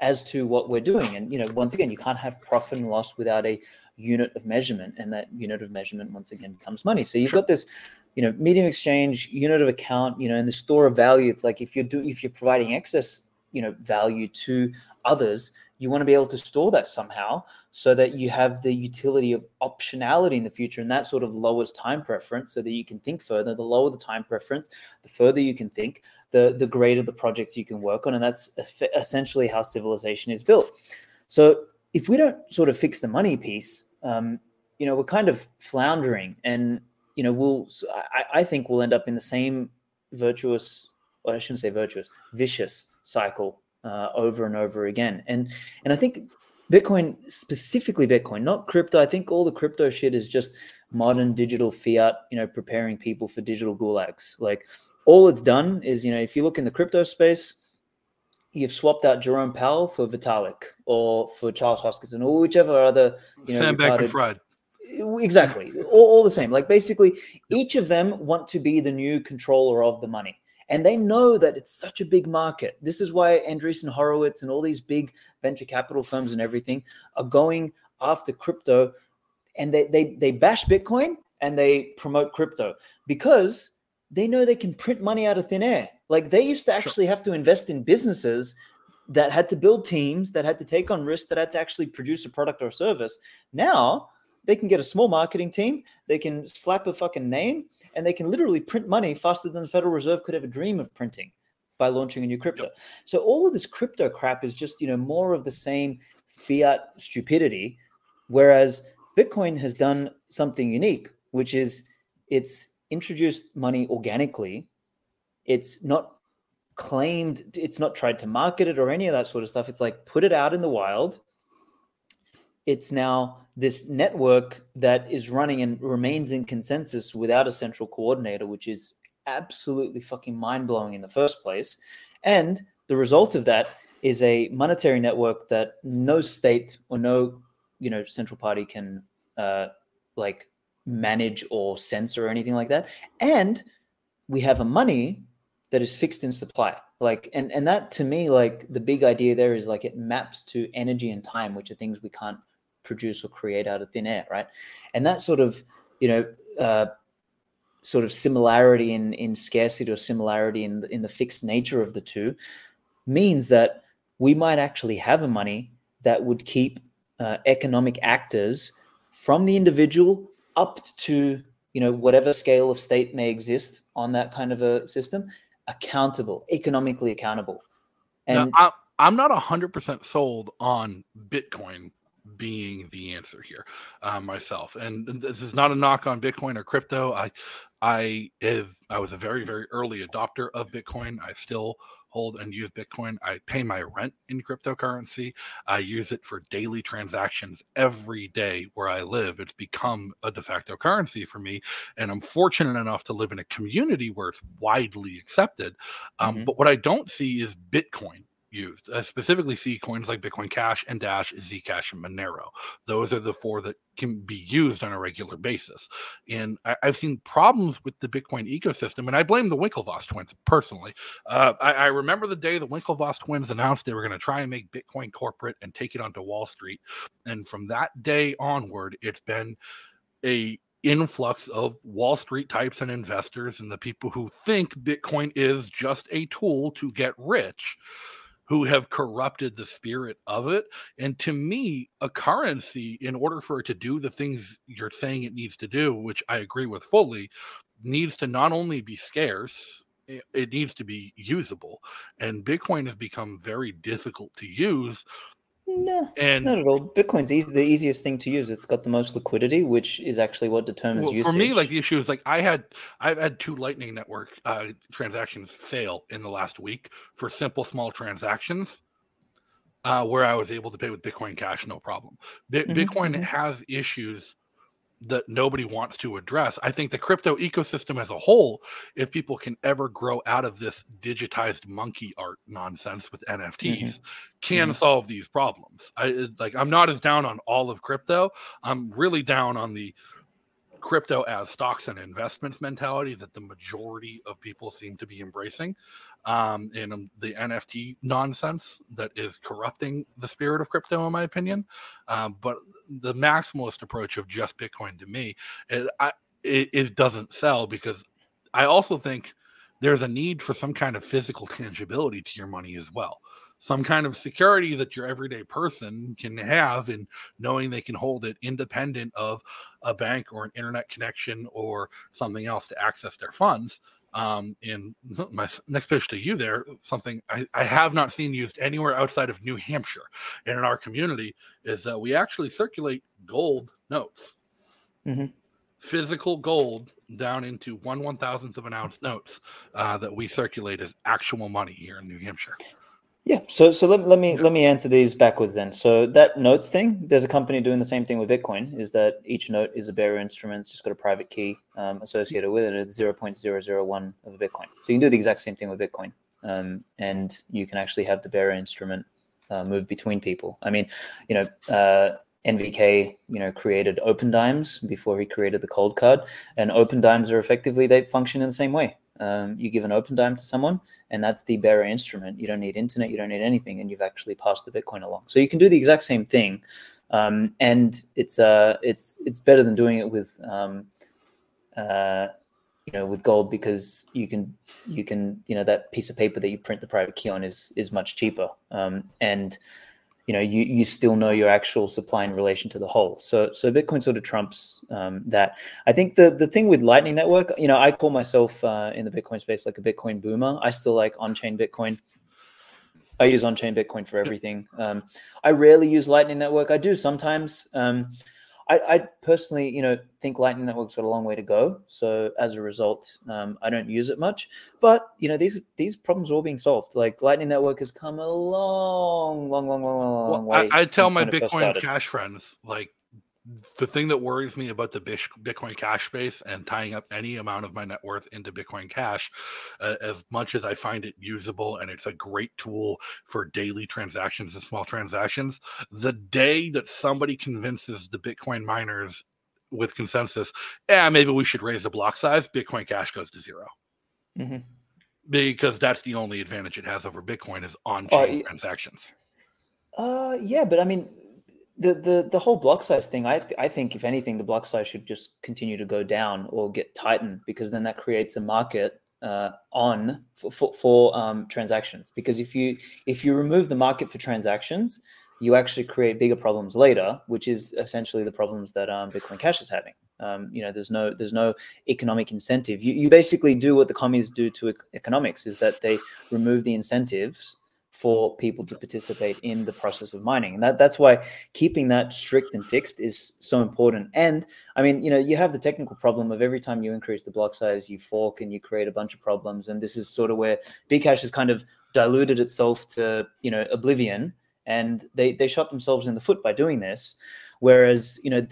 as to what we're doing. And you know, once again, you can't have profit and loss without a unit of measurement, and that unit of measurement once again becomes money. So you've got this, you know, medium exchange unit of account, you know, and the store of value. It's like if you're do if you're providing excess, you know, value to others, you want to be able to store that somehow so that you have the utility of optionality in the future and that sort of lowers time preference so that you can think further the lower the time preference the further you can think the the greater the projects you can work on and that's essentially how civilization is built so if we don't sort of fix the money piece um, you know we're kind of floundering and you know we'll I, I think we'll end up in the same virtuous well, I shouldn't say virtuous vicious cycle uh, over and over again. And and I think Bitcoin, specifically Bitcoin, not crypto. I think all the crypto shit is just modern digital fiat, you know, preparing people for digital gulags. Like all it's done is, you know, if you look in the crypto space, you've swapped out Jerome Powell for Vitalik or for Charles Hoskinson or whichever other, you know, Sam Bankman-Fried. Exactly. all, all the same. Like basically, each of them want to be the new controller of the money and they know that it's such a big market. This is why Andreessen Horowitz and all these big venture capital firms and everything are going after crypto, and they they they bash Bitcoin and they promote crypto because they know they can print money out of thin air. Like they used to actually have to invest in businesses that had to build teams, that had to take on risks, that had to actually produce a product or service. Now they can get a small marketing team, they can slap a fucking name, and they can literally print money faster than the Federal Reserve could ever dream of printing by launching a new crypto. Yep. So all of this crypto crap is just, you know, more of the same fiat stupidity whereas Bitcoin has done something unique, which is it's introduced money organically. It's not claimed, it's not tried to market it or any of that sort of stuff. It's like put it out in the wild. It's now this network that is running and remains in consensus without a central coordinator, which is absolutely fucking mind blowing in the first place. And the result of that is a monetary network that no state or no you know central party can uh, like manage or censor or anything like that. And we have a money that is fixed in supply like and and that to me like the big idea there is like it maps to energy and time which are things we can't produce or create out of thin air, right? And that sort of, you know, uh, sort of similarity in in scarcity or similarity in in the fixed nature of the two means that we might actually have a money that would keep uh, economic actors from the individual up to you know whatever scale of state may exist on that kind of a system accountable economically accountable and now, i'm not 100% sold on bitcoin being the answer here uh, myself. And this is not a knock on Bitcoin or crypto. I I have I was a very very early adopter of Bitcoin. I still hold and use Bitcoin. I pay my rent in cryptocurrency. I use it for daily transactions every day where I live. It's become a de facto currency for me, and I'm fortunate enough to live in a community where it's widely accepted. Um, Mhm. But what I don't see is Bitcoin used. I specifically see coins like Bitcoin Cash and Dash, Zcash, and Monero. Those are the four that can be used on a regular basis. And I, I've seen problems with the Bitcoin ecosystem, and I blame the Winklevoss twins personally. Uh, I, I remember the day the Winklevoss twins announced they were going to try and make Bitcoin corporate and take it onto Wall Street. And from that day onward, it's been a influx of Wall Street types and investors and the people who think Bitcoin is just a tool to get rich who have corrupted the spirit of it. And to me, a currency, in order for it to do the things you're saying it needs to do, which I agree with fully, needs to not only be scarce, it needs to be usable. And Bitcoin has become very difficult to use. No, And not at all. Bitcoin's easy, the easiest thing to use. It's got the most liquidity, which is actually what determines Well, usage. for me, like the issue is like I had I've had two Lightning Network uh, transactions fail in the last week for simple small transactions, uh, where I was able to pay with Bitcoin Cash no problem. Bi- Mhm, Bitcoin mhm. has issues that nobody wants to address. I think the crypto ecosystem as a whole, if people can ever grow out of this digitized monkey art nonsense with NFTs, can Mhm. solve these problems. I like I'm not as down on all of crypto. I'm really down on the crypto as stocks and investments mentality that the majority of people seem to be embracing um, and um, the nft nonsense that is corrupting the spirit of crypto in my opinion um, but the maximalist approach of just bitcoin to me it, I, it, it doesn't sell because i also think there's a need for some kind of physical tangibility to your money as well some kind of security that your everyday person can have in knowing they can hold it independent of a bank or an internet connection or something else to access their funds. Um, and my next pitch to you there, something I, I have not seen used anywhere outside of New Hampshire and in our community is that we actually circulate gold notes, Mhm. physical gold down into one one thousandth of an ounce notes uh, that we circulate as actual money here in New Hampshire. Yeah. So so let, let me let me answer these backwards then. So that notes thing, there's a company doing the same thing with Bitcoin. Is that each note is a bearer instrument? It's just got a private key um, associated with it. It's zero point zero zero one of a Bitcoin. So you can do the exact same thing with Bitcoin, um, and you can actually have the bearer instrument uh, move between people. I mean, you know. Uh, NVK, you know, created Opendimes before he created the Coldcard, and Opendimes are effectively they function in the same way. Um, you give an Opendime to someone, and that's the bearer instrument. You don't need internet, you don't need anything, and you've actually passed the Bitcoin along. So you can do the exact same thing, um, and it's uh, it's it's better than doing it with um, uh, you know with gold because you can you can you know that piece of paper that you print the private key on is is much cheaper, um, and you know you you still know your actual supply in relation to the whole. So so Bitcoin sort of trumps um, that. I think the the thing with Lightning Network, you know, I call myself uh, in the Bitcoin space like a Bitcoin boomer. I still like on-chain Bitcoin. I use on-chain Bitcoin for everything. Um, I rarely use Lightning Network. I do sometimes. Um, I, I personally, you know, think Lightning Network's got a long way to go. So as a result, um, I don't use it much. But you know, these these problems are all being solved. Like Lightning Network has come a long, long, long, long, long, long Well, way. I, I tell my when it first Bitcoin. Cash friends, like the thing that worries me about the Bitcoin Cash space and tying up any amount of my net worth into Bitcoin Cash, uh, as much as I find it usable and it's a great tool for daily transactions and small transactions, the day that somebody convinces the Bitcoin miners with consensus, yeah, maybe we should raise the block size, Bitcoin Cash goes to 0 Mhm. because that's the only advantage it has over Bitcoin is on-chain Oh, yeah. transactions. Uh, yeah, but I mean, the the the whole block size thing. I th- I think if anything, the block size should just continue to go down or get tightened because then that creates a market uh, on for for, for um, transactions. Because if you if you remove the market for transactions, you actually create bigger problems later, which is essentially the problems that um, Bitcoin Cash is having. Um, you know, there's no there's no economic incentive. You you basically do what the commies do to ec- economics is that they remove the incentives for people to participate in the process of mining. And that, that's why keeping that strict and fixed is so important. And I mean, you know, you have the technical problem of every time you increase the block size, you fork and you create a bunch of problems. And this is sort of where Bcash has kind of diluted itself to, you know, oblivion. And they, they shot themselves in the foot by doing this. Whereas, you know,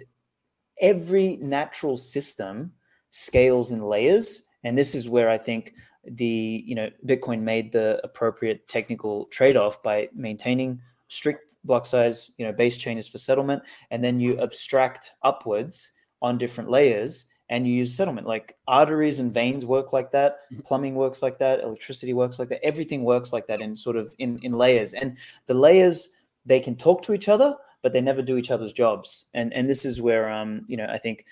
every natural system scales in layers. And this is where I think the you know bitcoin made the appropriate technical trade-off by maintaining strict block size you know base chain is for settlement and then you abstract upwards on different layers and you use settlement. Like arteries and veins work like that plumbing works like that electricity works like that everything works like that in sort of in in layers. And the layers they can talk to each other but they never do each other's jobs. And and this is where um you know i think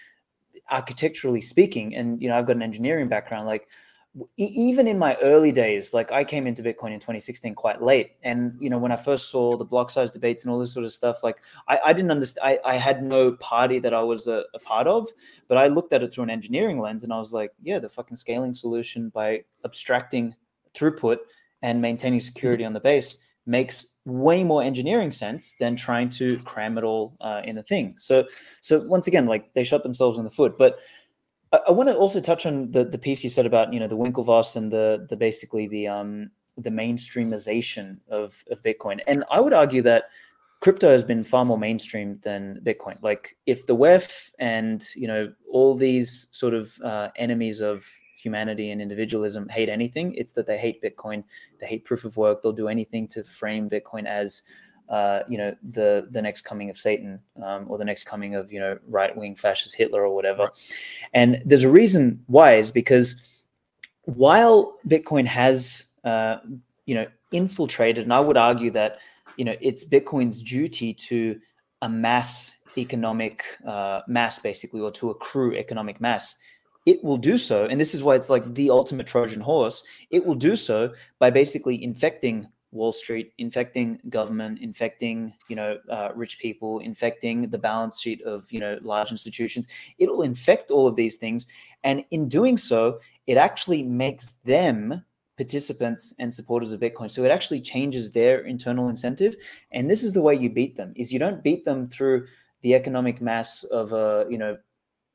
architecturally speaking and you know i've got an engineering background like even in my early days, like I came into Bitcoin in 2016 quite late. And, you know, when I first saw the block size debates and all this sort of stuff, like I, I didn't understand, I, I, had no party that I was a, a, part of, but I looked at it through an engineering lens and I was like, yeah, the fucking scaling solution by abstracting throughput and maintaining security on the base makes way more engineering sense than trying to cram it all uh, in a thing. So, so once again, like they shot themselves in the foot, but I, want to also touch on the, the piece you said about you know the Winklevoss and the the basically the um the mainstreamization of of Bitcoin, and I would argue that crypto has been far more mainstream than Bitcoin. Like if the WEF and you know all these sort of uh, enemies of humanity and individualism hate anything, it's that they hate Bitcoin. They hate proof of work. They'll do anything to frame Bitcoin as uh, you know the the next coming of Satan um, or the next coming of you know right wing fascist Hitler or whatever. And there's a reason why is because while Bitcoin has uh, you know infiltrated, and I would argue that you know it's Bitcoin's duty to amass economic uh, mass basically or to accrue economic mass it will do so and this is why it's like the ultimate trojan horse it will do so by basically infecting Wall Street, infecting government, infecting you know uh, rich people, infecting the balance sheet of you know large institutions. It'll infect all of these things, and in doing so, it actually makes them participants and supporters of Bitcoin. So it actually changes their internal incentive, and this is the way you beat them: is you don't beat them through the economic mass of a you know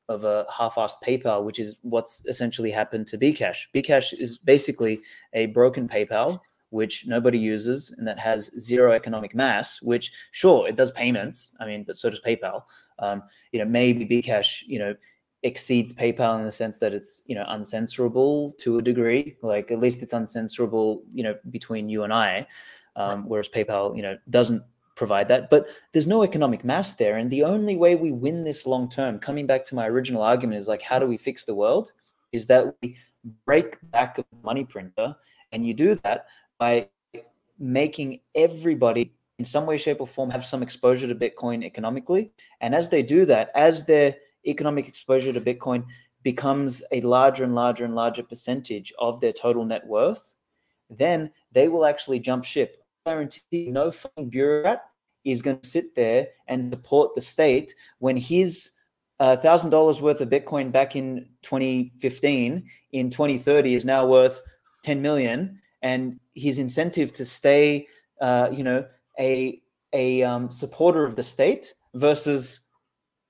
of a half-assed PayPal, which is what's essentially happened to Bcash. Bcash is basically a broken PayPal which nobody uses and that has zero economic mass, which sure it does payments. I mean, but so does PayPal. Um, you know, maybe Bcash, you know, exceeds PayPal in the sense that it's you know uncensorable to a degree. Like at least it's uncensorable, you know, between you and I, um, whereas PayPal, you know, doesn't provide that. But there's no economic mass there, and the only way we win this long term, coming back to my original argument, is like how do we fix the world? Is that we break back of the money printer, and you do that by making everybody in some way, shape, or form have some exposure to Bitcoin economically. And as they do that, as their economic exposure to Bitcoin becomes a larger and larger and larger percentage of their total net worth, then they will actually jump ship. I guarantee no fucking bureaucrat is going to sit there and support the state when his thousand uh, dollars worth of Bitcoin back in 2015 in 2030 is now worth 10 million and his incentive to stay, uh, you know, a a um, supporter of the state versus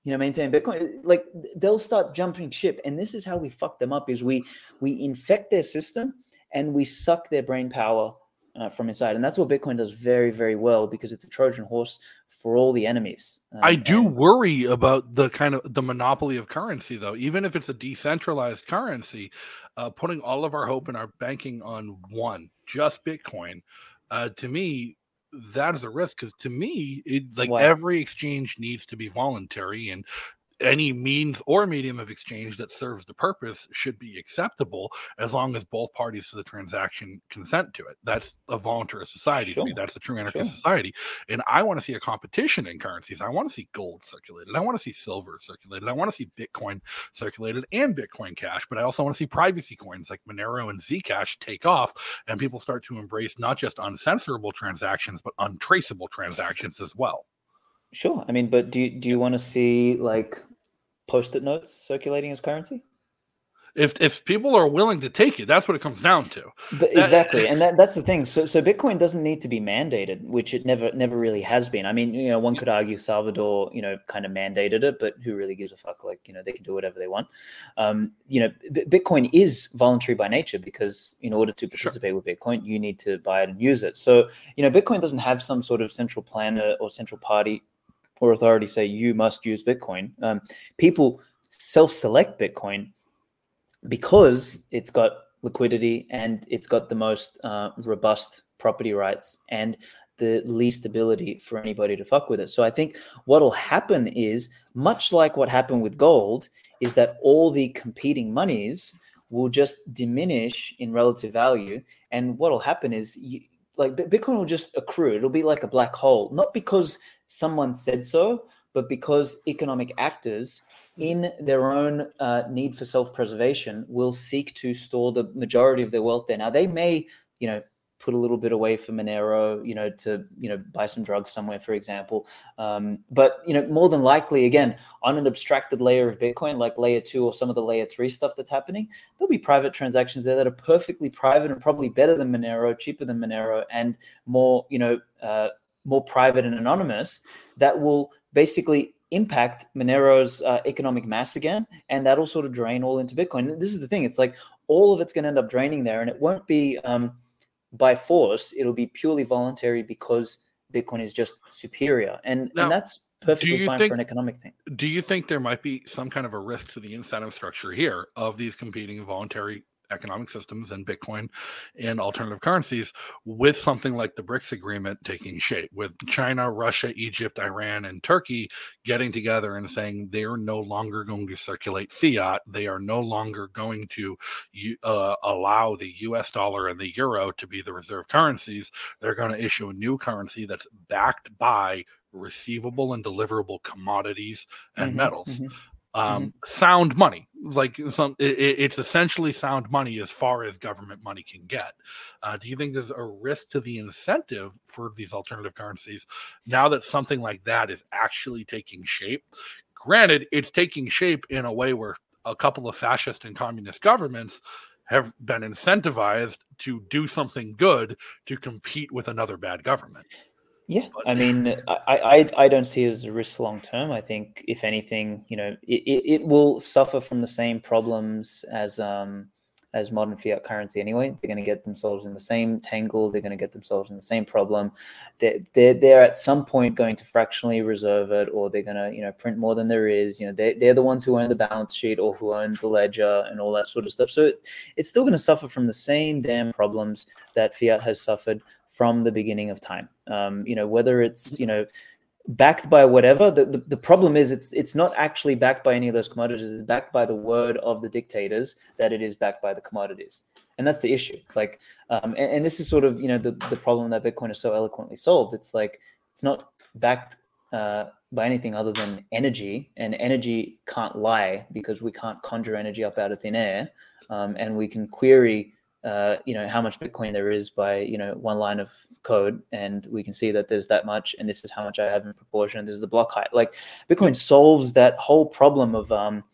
you know maintain bitcoin. Like they'll start jumping ship and this is how we fuck them up is we we infect their system and we suck their brain power uh, from inside. And that's what bitcoin does very very well because it's a trojan horse for all the enemies um, i do and... worry about the kind of the monopoly of currency though. Even if it's a decentralized currency uh, putting all of our hope and our banking on one just Bitcoin, uh, to me, that is a risk because to me, it, like every exchange needs to be voluntary, and any means or medium of exchange that serves the purpose should be acceptable as long as both parties to the transaction consent to it. That's a voluntary society sure. to me. That's a true anarchist sure. society. And I want to see a competition in currencies. I want to see gold circulated. I want to see silver circulated. I want to see Bitcoin circulated and Bitcoin Cash. But I also want to see privacy coins like Monero and Zcash take off and people start to embrace not just uncensorable transactions, but untraceable transactions as well. Sure. I mean, but do you, do you want to see like post-it notes circulating as currency? If if people are willing to take it, that's what it comes down to. But exactly, and that, that's the thing. So, so Bitcoin doesn't need to be mandated, which it never, never really has been. I mean, you know, one could argue Salvador, you know, kind of mandated it, but who really gives a fuck? Like, you know, they can do whatever they want. Um, you know, B- Bitcoin is voluntary by nature because in order to participate with Bitcoin, you need to buy it and use it. So, you know, Bitcoin doesn't have some sort of central planner or central party or authority say you must use Bitcoin. Um, people self-select Bitcoin because it's got liquidity and it's got the most uh, robust property rights and the least ability for anybody to fuck with it. So I think what'll happen is much like what happened with gold is that all the competing monies will just diminish in relative value and what'll happen is you, like Bitcoin will just accrue. It'll be like a black hole, not because someone said so, but because economic actors in their own uh, need for self-preservation will seek to store the majority of their wealth there. Now they may, you know, put a little bit away for Monero, you know, to you know buy some drugs somewhere, for example. Um, but you know, more than likely, again, on an abstracted layer of Bitcoin, like layer two or some of the layer three stuff that's happening, there'll be private transactions there that are perfectly private and probably better than Monero, cheaper than Monero, and more, you know, uh, more private and anonymous that will basically impact Monero's uh, economic mass again, and that'll sort of drain all into Bitcoin. This is the thing; it's like all of it's going to end up draining there, and it won't be um, by force. It'll be purely voluntary because Bitcoin is just superior, and Now, and that's perfectly fine think- for an economic thing. Do you think there might be some kind of a risk to the incentive structure here of these competing voluntary economic systems and Bitcoin and alternative currencies with something like the BRICS agreement taking shape, with China, Russia, Egypt, Iran, and Turkey getting together and saying they are no longer going to circulate fiat. They are no longer going to uh, allow the US dollar and the euro to be the reserve currencies. They're going to issue a new currency that's backed by receivable and deliverable commodities and Mhm, metals mhm. Um, sound money. Like some, it- it's essentially sound money as far as government money can get. Uh, do you think there's a risk to the incentive for these alternative currencies now that something like that is actually taking shape? Granted, it's taking shape in a way where a couple of fascist and communist governments have been incentivized to do something good to compete with another bad government. Yeah, I mean, I, I I don't see it as a risk long term. I think if anything, you know, it, it, it will suffer from the same problems as um as modern fiat currency anyway. They're going to get themselves in the same tangle. They're going to get themselves in the same problem. They're, they're, they're at some point going to fractionally reserve it or they're going to, you know, print more than there is. You know, they, they're the ones who own the balance sheet or who own the ledger and all that sort of stuff. So it, it's still going to suffer from the same damn problems that fiat has suffered from the beginning of time. Um, you know, whether it's, you know, backed by whatever the, the, the problem is it's it's not actually backed by any of those commodities. It's backed by the word of the dictators that it is backed by the commodities. And that's the issue. Like um, and, and this is sort of you know the, the problem that bitcoin is so eloquently solved. It's like it's not backed uh, by anything other than energy and energy can't lie because we can't conjure energy up out of thin air. Um, and we can query uh, you know how much bitcoin there is by you know one line of code and we can see that there's that much and this is how much i have in proportion this is the block height. Like bitcoin solves that whole problem of um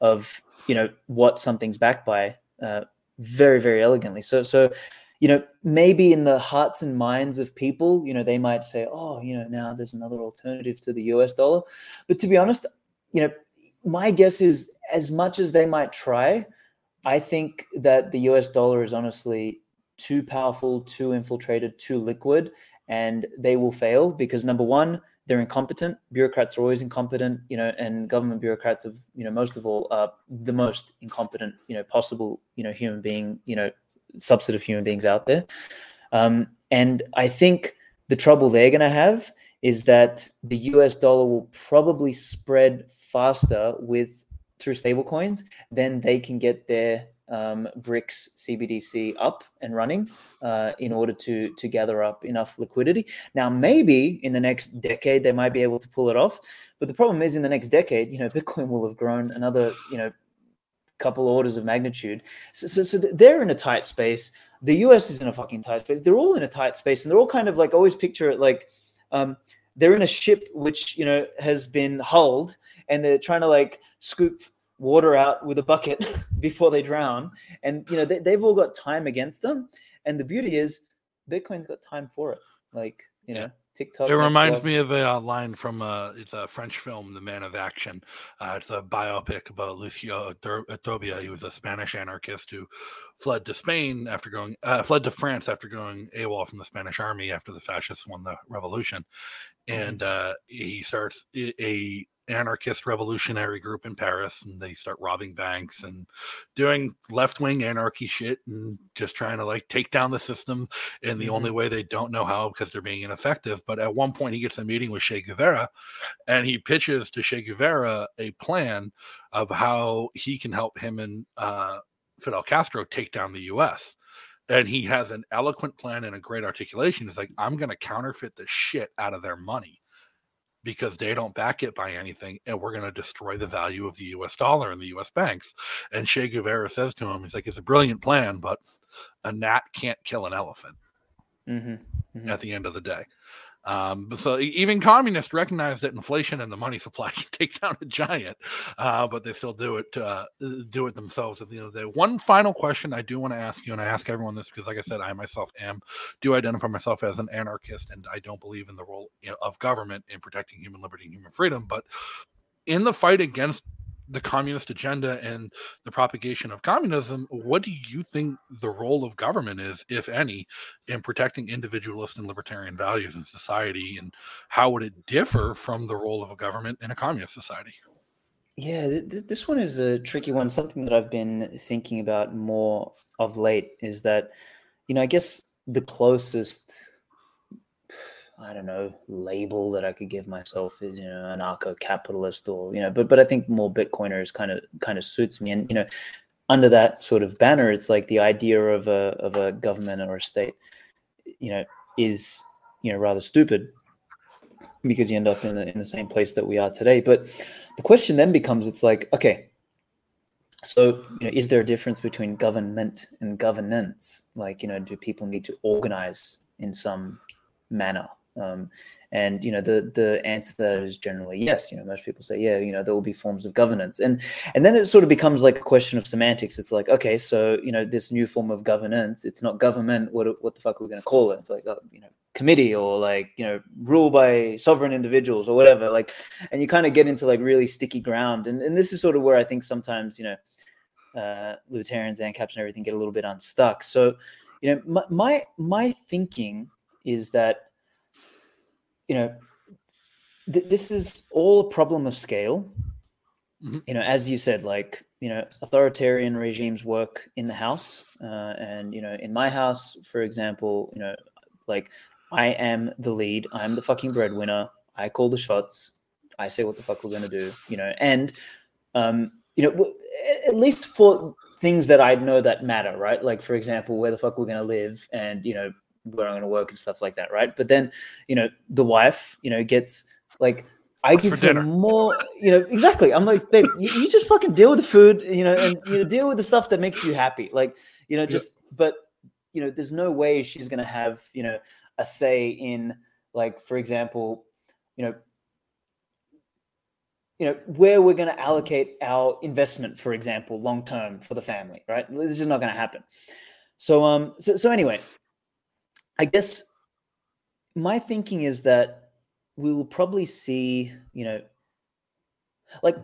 of you know what something's backed by uh, very very elegantly. So so you know maybe in the hearts and minds of people you know they might say oh you know now there's another alternative to the us dollar. But to be honest you know my guess is as much as they might try I think that the US dollar is honestly too powerful, too infiltrated, too liquid, and they will fail because number one, they're incompetent. Bureaucrats are always incompetent, you know, and government bureaucrats of, you know, most of all, uh, the most incompetent, you know, possible, you know, human being, you know, subset of human beings out there. Um, and I think the trouble they're going to have is that the US dollar will probably spread faster with through stablecoins, then they can get their um, BRICS CBDC up and running uh, in order to to gather up enough liquidity. Now, maybe in the next decade they might be able to pull it off, but the problem is in the next decade, you know, Bitcoin will have grown another, you know, couple orders of magnitude. So, so, so they're in a tight space. The US is in a fucking tight space. They're all in a tight space, and they're all kind of like always picture it like um, they're in a ship which you know has been hulled, and they're trying to like scoop water out with a bucket before they drown. And you know they, they've all got time against them. And the beauty is, Bitcoin's got time for it. Like you know, TikTok. It reminds me of a uh, line from uh, it's a French film, The Man of Action. Uh, it's a biopic about Lucio Dur- Tobia. He was a Spanish anarchist who fled to Spain after going, uh, fled to France after going AWOL from the Spanish army after the fascists won the revolution, and uh, he starts a anarchist revolutionary group in Paris, and they start robbing banks and doing left wing anarchy shit and just trying to like take down the system in the only way they don't know how because they're being ineffective. But at one point, he gets a meeting with Che Guevara, and he pitches to Che Guevara a plan of how he can help him and uh, Fidel Castro take down the U.S. And he has an eloquent plan and a great articulation. He's like, I'm going to counterfeit the shit out of their money because they don't back it by anything, and we're going to destroy the value of the U.S. dollar and the U.S. banks. And Che Guevara says to him, "He's like, it's a brilliant plan, but a gnat can't kill an elephant." Mm-hmm. At the end of the day, um, so even communists recognize that inflation and the money supply can take down a giant, uh, but they still do it uh, do it themselves at the end of the day. One final question I do want to ask you, and I ask everyone this because, like I said, I myself am do identify myself as an anarchist, and I don't believe in the role of government in protecting human liberty and human freedom. But in the fight against the communist agenda and the propagation of communism, what do you think the role of government is, if any, in protecting individualist and libertarian values in society? And how would it differ from the role of a government in a communist society? Yeah, th- th- this one is a tricky one. Something that I've been thinking about more of late is that, you know, I guess the closest, I don't know, label that I could give myself is, you know, anarcho-capitalist or, you know, but but I think more Bitcoiners kind of kind of suits me. And you know, under that sort of banner, it's like the idea of a of a government or a state, you know, is you know rather stupid because you end up in the, in the same place that we are today. But the question then becomes, it's like, okay, so you know, is there a difference between government and governance? Like, you know, do people need to organize in some manner? Um, and you know, the the answer to that is generally yes. You know, most people say, yeah, you know, there will be forms of governance, and and then it sort of becomes like a question of semantics. It's like, okay, so you know, this new form of governance, it's not government. What what the fuck are we going to call it? It's like, oh, you know, committee or like you know rule by sovereign individuals or whatever like and you kind of get into like really sticky ground and, and this is sort of where i think sometimes you know uh libertarians and caps and everything get a little bit unstuck so you know my my, my thinking is that you know th- this is all a problem of scale Mhm. you know as you said like you know authoritarian regimes work in the house uh, and you know in my house for example you know like I am the lead. I'm the fucking breadwinner. I call the shots. I say what the fuck we're gonna do. You know, and um, you know, w- at least for things that I know that matter, right? Like for example, where the fuck we're gonna live, and you know, where I'm gonna work and stuff like that, right? But then, you know, the wife, you know, gets like. I What's give her dinner? more, you know, exactly. I'm like, babe, you, you just fucking deal with the food, you know, and you know, deal with the stuff that makes you happy. Like, you know, just, but, you know, there's no way she's gonna have, you know, a say in like for example you know you know where we're going to allocate our investment for example long term for the family right this is not going to happen so um so, so anyway i guess my thinking is that we will probably see you know like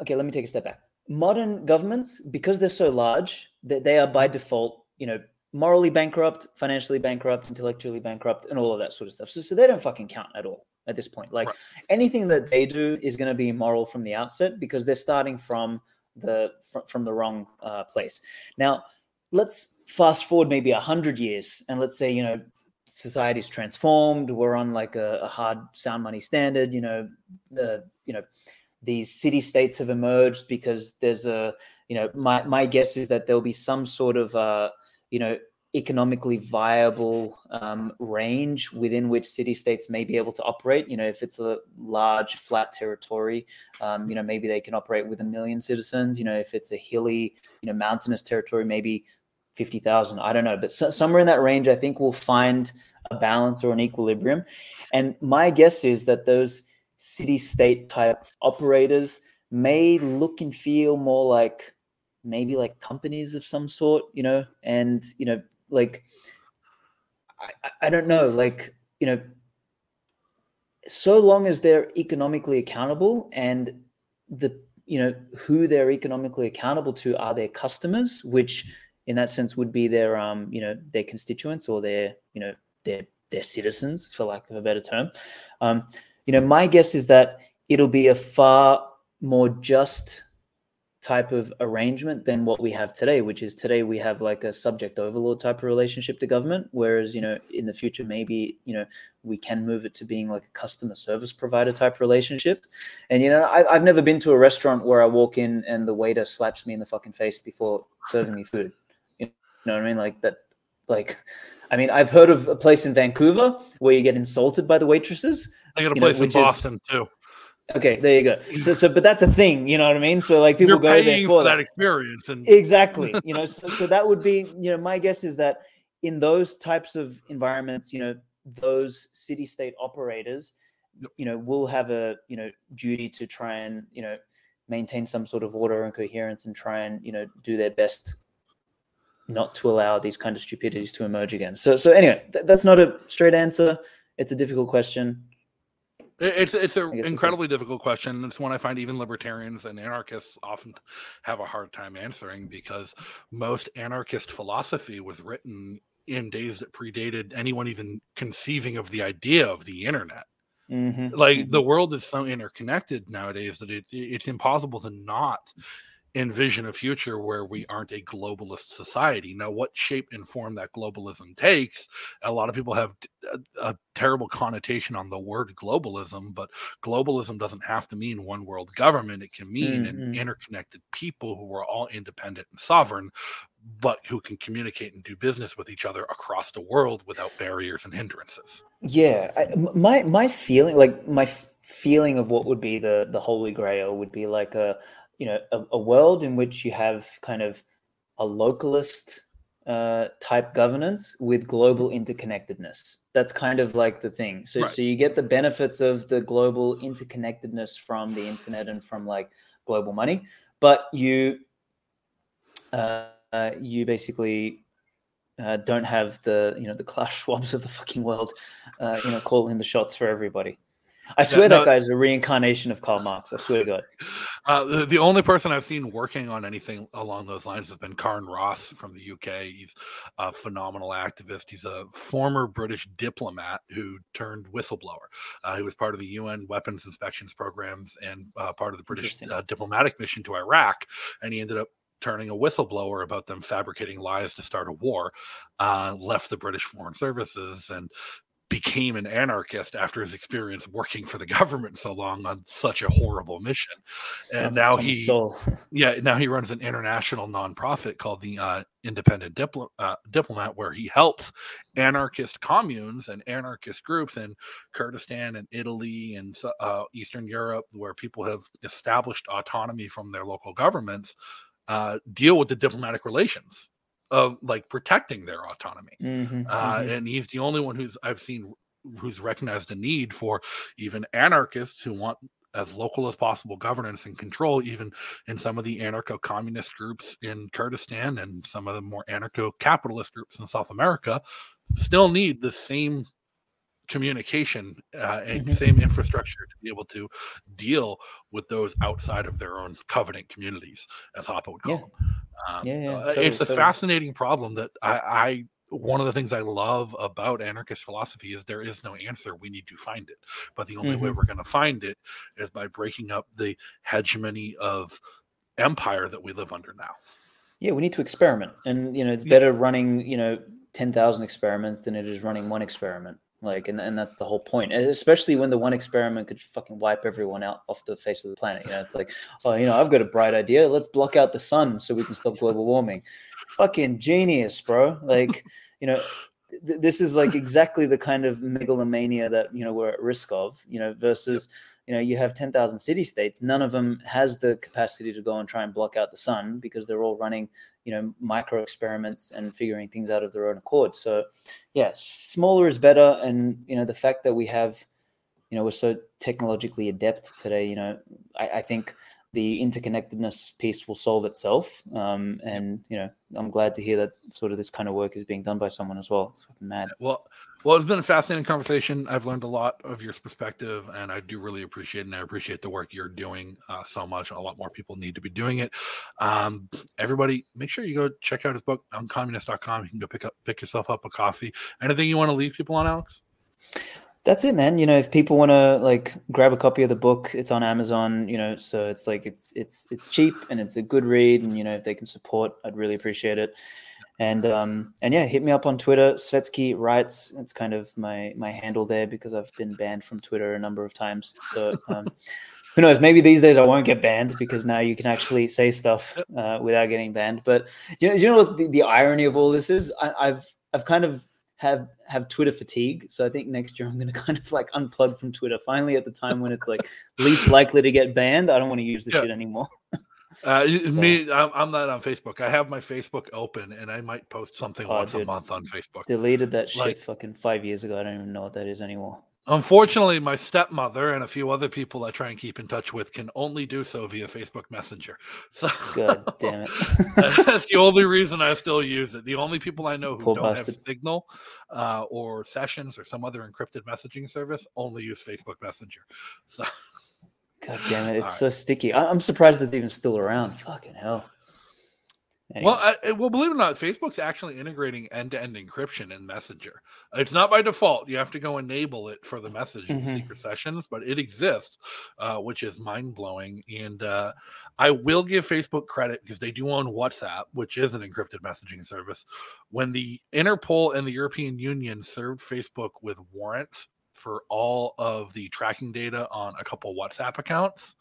okay let me take a step back modern governments because they're so large that they are by default you know morally bankrupt, financially bankrupt, intellectually bankrupt, and all of that sort of stuff. So, so they don't fucking count at all at this point. Like Right. anything that they do is going to be immoral from the outset because they're starting from the fr- from the wrong uh, place. Now, let's fast forward maybe a hundred years, and let's say you know society's transformed. We're on like a, a hard sound money standard. You know, the you know these city states have emerged because there's a you know my my guess is that there'll be some sort of uh, you know economically viable um, range within which city states may be able to operate you know if it's a large flat territory um, you know maybe they can operate with a million citizens you know if it's a hilly you know mountainous territory maybe 50,000 i don't know but so, somewhere in that range i think we'll find a balance or an equilibrium. And my guess is that those city state type operators may look and feel more like maybe like companies of some sort, you know, and you know, like I, I don't know, like you know, so long as they're economically accountable and the you know who they're economically accountable to are their customers, which in that sense would be their um you know their constituents or their you know their their citizens, for lack of a better term. Um, you know, my guess is that it'll be a far more just type of arrangement than what we have today, which is today we have like a subject overlord type of relationship to government. Whereas, you know, in the future, maybe, you know, we can move it to being like a customer service provider type relationship. And, you know, I, have never been to a restaurant where I walk in and the waiter slaps me in the fucking face before serving me food. You know what I mean? Like that, like, I mean, I've heard of a place in Vancouver where you get insulted by the waitresses. I got a you know, place in which is- Boston too. Okay, there you go. So, so, but that's a thing, you know what I mean? So, like, people You're go there for that. that experience, and exactly you know so, so that would be you know my guess is that in those types of environments you know those city state operators you know will have a you know duty to try and you know maintain some sort of order and coherence and try and you know do their best not to allow these kind of stupidities to emerge again so so anyway th- that's not a straight answer it's a difficult question It's it's an incredibly difficult question. It's one I find even libertarians and anarchists often have a hard time answering because most anarchist philosophy was written in days that predated anyone even conceiving of the idea of the internet. Mhm, Like mhm. the world is so interconnected nowadays that it, it's impossible to not envision a future where we aren't a globalist society. Now, what shape and form that globalism takes, a lot of people have a terrible connotation on the word globalism, but globalism doesn't have to mean one world government. It can mean an Mhm. interconnected people who are all independent and sovereign, but who can communicate and do business with each other across the world without barriers and hindrances. Yeah, I, my my feeling, like my f- feeling of what would be the the holy grail would be like a you know a, a world in which you have kind of a localist uh, type governance with global interconnectedness. That's kind of like the thing. So Right. so you get the benefits of the global interconnectedness from the internet and from like global money, but you uh, uh, you basically uh, don't have the you know the Klaus Schwabs of the fucking world, uh, you know, calling the shots for everybody. I swear no- that guy's a reincarnation of Karl Marx. I swear to God. Uh, the, the only person I've seen working on anything along those lines has been Carne Ross from the UK. He's a phenomenal activist. He's a former British diplomat who turned whistleblower. Uh, he was part of the UN weapons inspections programs and uh, part of the British uh, diplomatic mission to Iraq. And he ended up turning a whistleblower about them fabricating lies to start a war. Uh, left the British Foreign Services and became an anarchist after his experience working for the government so long on such a horrible mission and Sounds now he Sowell. yeah now he runs an international nonprofit called the uh, independent uh, diplomat where he helps anarchist communes and anarchist groups in kurdistan and italy and uh, eastern europe where people have established autonomy from their local governments uh, deal with the diplomatic relations of like protecting their autonomy Mhm, uh, mhm. and he's the only one who's I've seen who's recognized a need for even anarchists who want as local as possible governance and control, even in some of the anarcho-communist groups in Kurdistan and some of the more anarcho-capitalist groups in South America, still need the same communication uh, and Mhm. same infrastructure to be able to deal with those outside of their own covenant communities, as Hoppe would call Yeah. them. Um, Yeah, yeah, uh, totally, it's a totally. fascinating problem that I, I one of the things I love about anarchist philosophy is there is no answer. We need to find it. But the only way Mhm. we're going to find it is by breaking up the hegemony of empire that we live under now. Yeah, we need to experiment, and you know, it's better running you know ten thousand experiments than it is running one experiment. Like, and and that's the whole point. And especially when the one experiment could fucking wipe everyone out off the face of the planet. You know, it's like, oh, you know, I've got a bright idea. Let's block out the sun so we can stop global warming. Fucking genius, bro. Like, you know, th- this is like exactly the kind of megalomania that you know we're at risk of. You know, versus you know you have 10,000 city states none of them has the capacity to go and try and block out the sun because they're all running you know micro experiments and figuring things out of their own accord so yeah smaller is better and you know the fact that we have you know we're so technologically adept today you know i, I think the interconnectedness piece will solve itself. Um, and you know, I'm glad to hear that sort of this kind of work is being done by someone as well. It's fucking mad. Well, well, it's been a fascinating conversation. I've learned a lot of your perspective, and I do really appreciate it. And I appreciate the work you're doing uh, so much. A lot more people need to be doing it. Um, everybody, make sure you go check out his book uncommunist.com. You can go pick up, pick yourself up a coffee. Anything you want to leave people on, Aleks? That's it, man. You know, if people want to like grab a copy of the book, it's on Amazon. You know, so it's like it's it's it's cheap and it's a good read. And you know, if they can support, I'd really appreciate it. And um and yeah, hit me up on Twitter. Svetski writes. It's kind of my my handle there because I've been banned from Twitter a number of times. So um, who knows? Maybe these days I won't get banned because now you can actually say stuff uh, without getting banned. But do you know, do you know what the, the irony of all this is? I, I've I've kind of have have Twitter fatigue. So I think next year I'm going to kind of like unplug from Twitter. Finally, at the time when it's like least likely to get banned, I don't want to use the Yeah. shit anymore. Uh, you- me, I'm, I'm not on Facebook. I have my Facebook open, and I might post something Oh, once a month on Facebook. Deleted that shit Like- fucking five years ago. I don't even know what that is anymore. Unfortunately, my stepmother and a few other people I try and keep in touch with can only do so via Facebook Messenger. So God damn it. that's the only reason I still use it. The only people I know who Poor don't have. Signal uh, or Sessions or some other encrypted messaging service only use Facebook Messenger. So God damn it. It's All so sticky. I- I'm surprised it's even still around. Fucking hell. Well, I, well, believe it or not, Facebook's actually integrating end-to-end encryption in Messenger. It's not by default; you have to go enable it for the message in Mhm. secret sessions, but it exists, uh, which is mind-blowing. And uh, I will give Facebook credit because they do own WhatsApp, which is an encrypted messaging service. When the Interpol and the European Union served Facebook with warrants for all of the tracking data on a couple WhatsApp accounts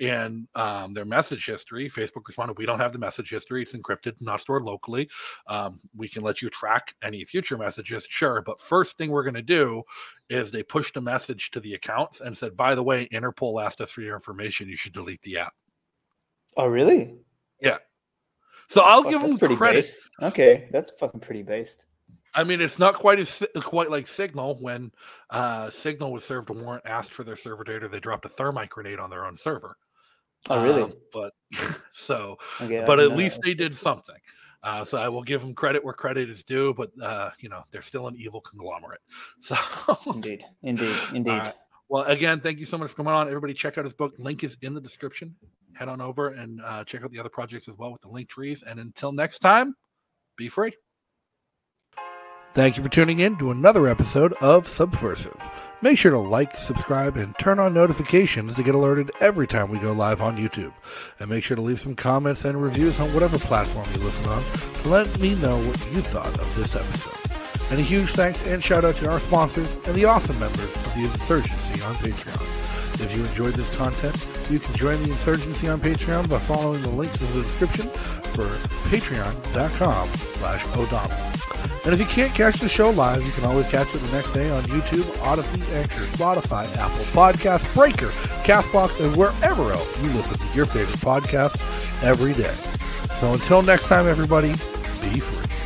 and um, their message history. Facebook responded, "We don't have the message history; it's encrypted, not stored locally. Um, we can let you track any future messages, sure, but first thing we're going to do is they pushed a message to the accounts and said, by the way, Interpol asked us for your information. You should delete the app.' oh, really? Yeah. So I'll Fuck, give them credit. based. Okay. That's fucking pretty based. I mean, it's not quite as quite like Signal when uh, Signal was served a warrant, asked for their server data, they dropped a thermite grenade on their own server. Oh, really? Um, but so, Okay, but at least that. they did something. Uh, so I will give them credit where credit is due, but uh, you know they're still an evil conglomerate. So Indeed. Indeed. Indeed. Right. Well, again, thank you so much for coming on. Everybody, check out his book. Link is in the description. Head on over and uh, check out the other projects as well with the link trees. And until next time, be free. Thank you for tuning in to another episode of Subversive. Make sure to like, subscribe, and turn on notifications to get alerted every time we go live on YouTube. And make sure to leave some comments and reviews on whatever platform you listen on to let me know what you thought of this episode. And a huge thanks and shout out to our sponsors and the awesome members of the Insurgency on Patreon. If you enjoyed this content, you can join the Insurgency on Patreon by following the links in the description for patreon.com slash O'Donnell. And if you can't catch the show live, you can always catch it the next day on YouTube, Odysee, Anchor, Spotify, Apple Podcasts, Breaker, Castbox, and wherever else you listen to your favorite podcasts every day. So until next time, everybody, be free.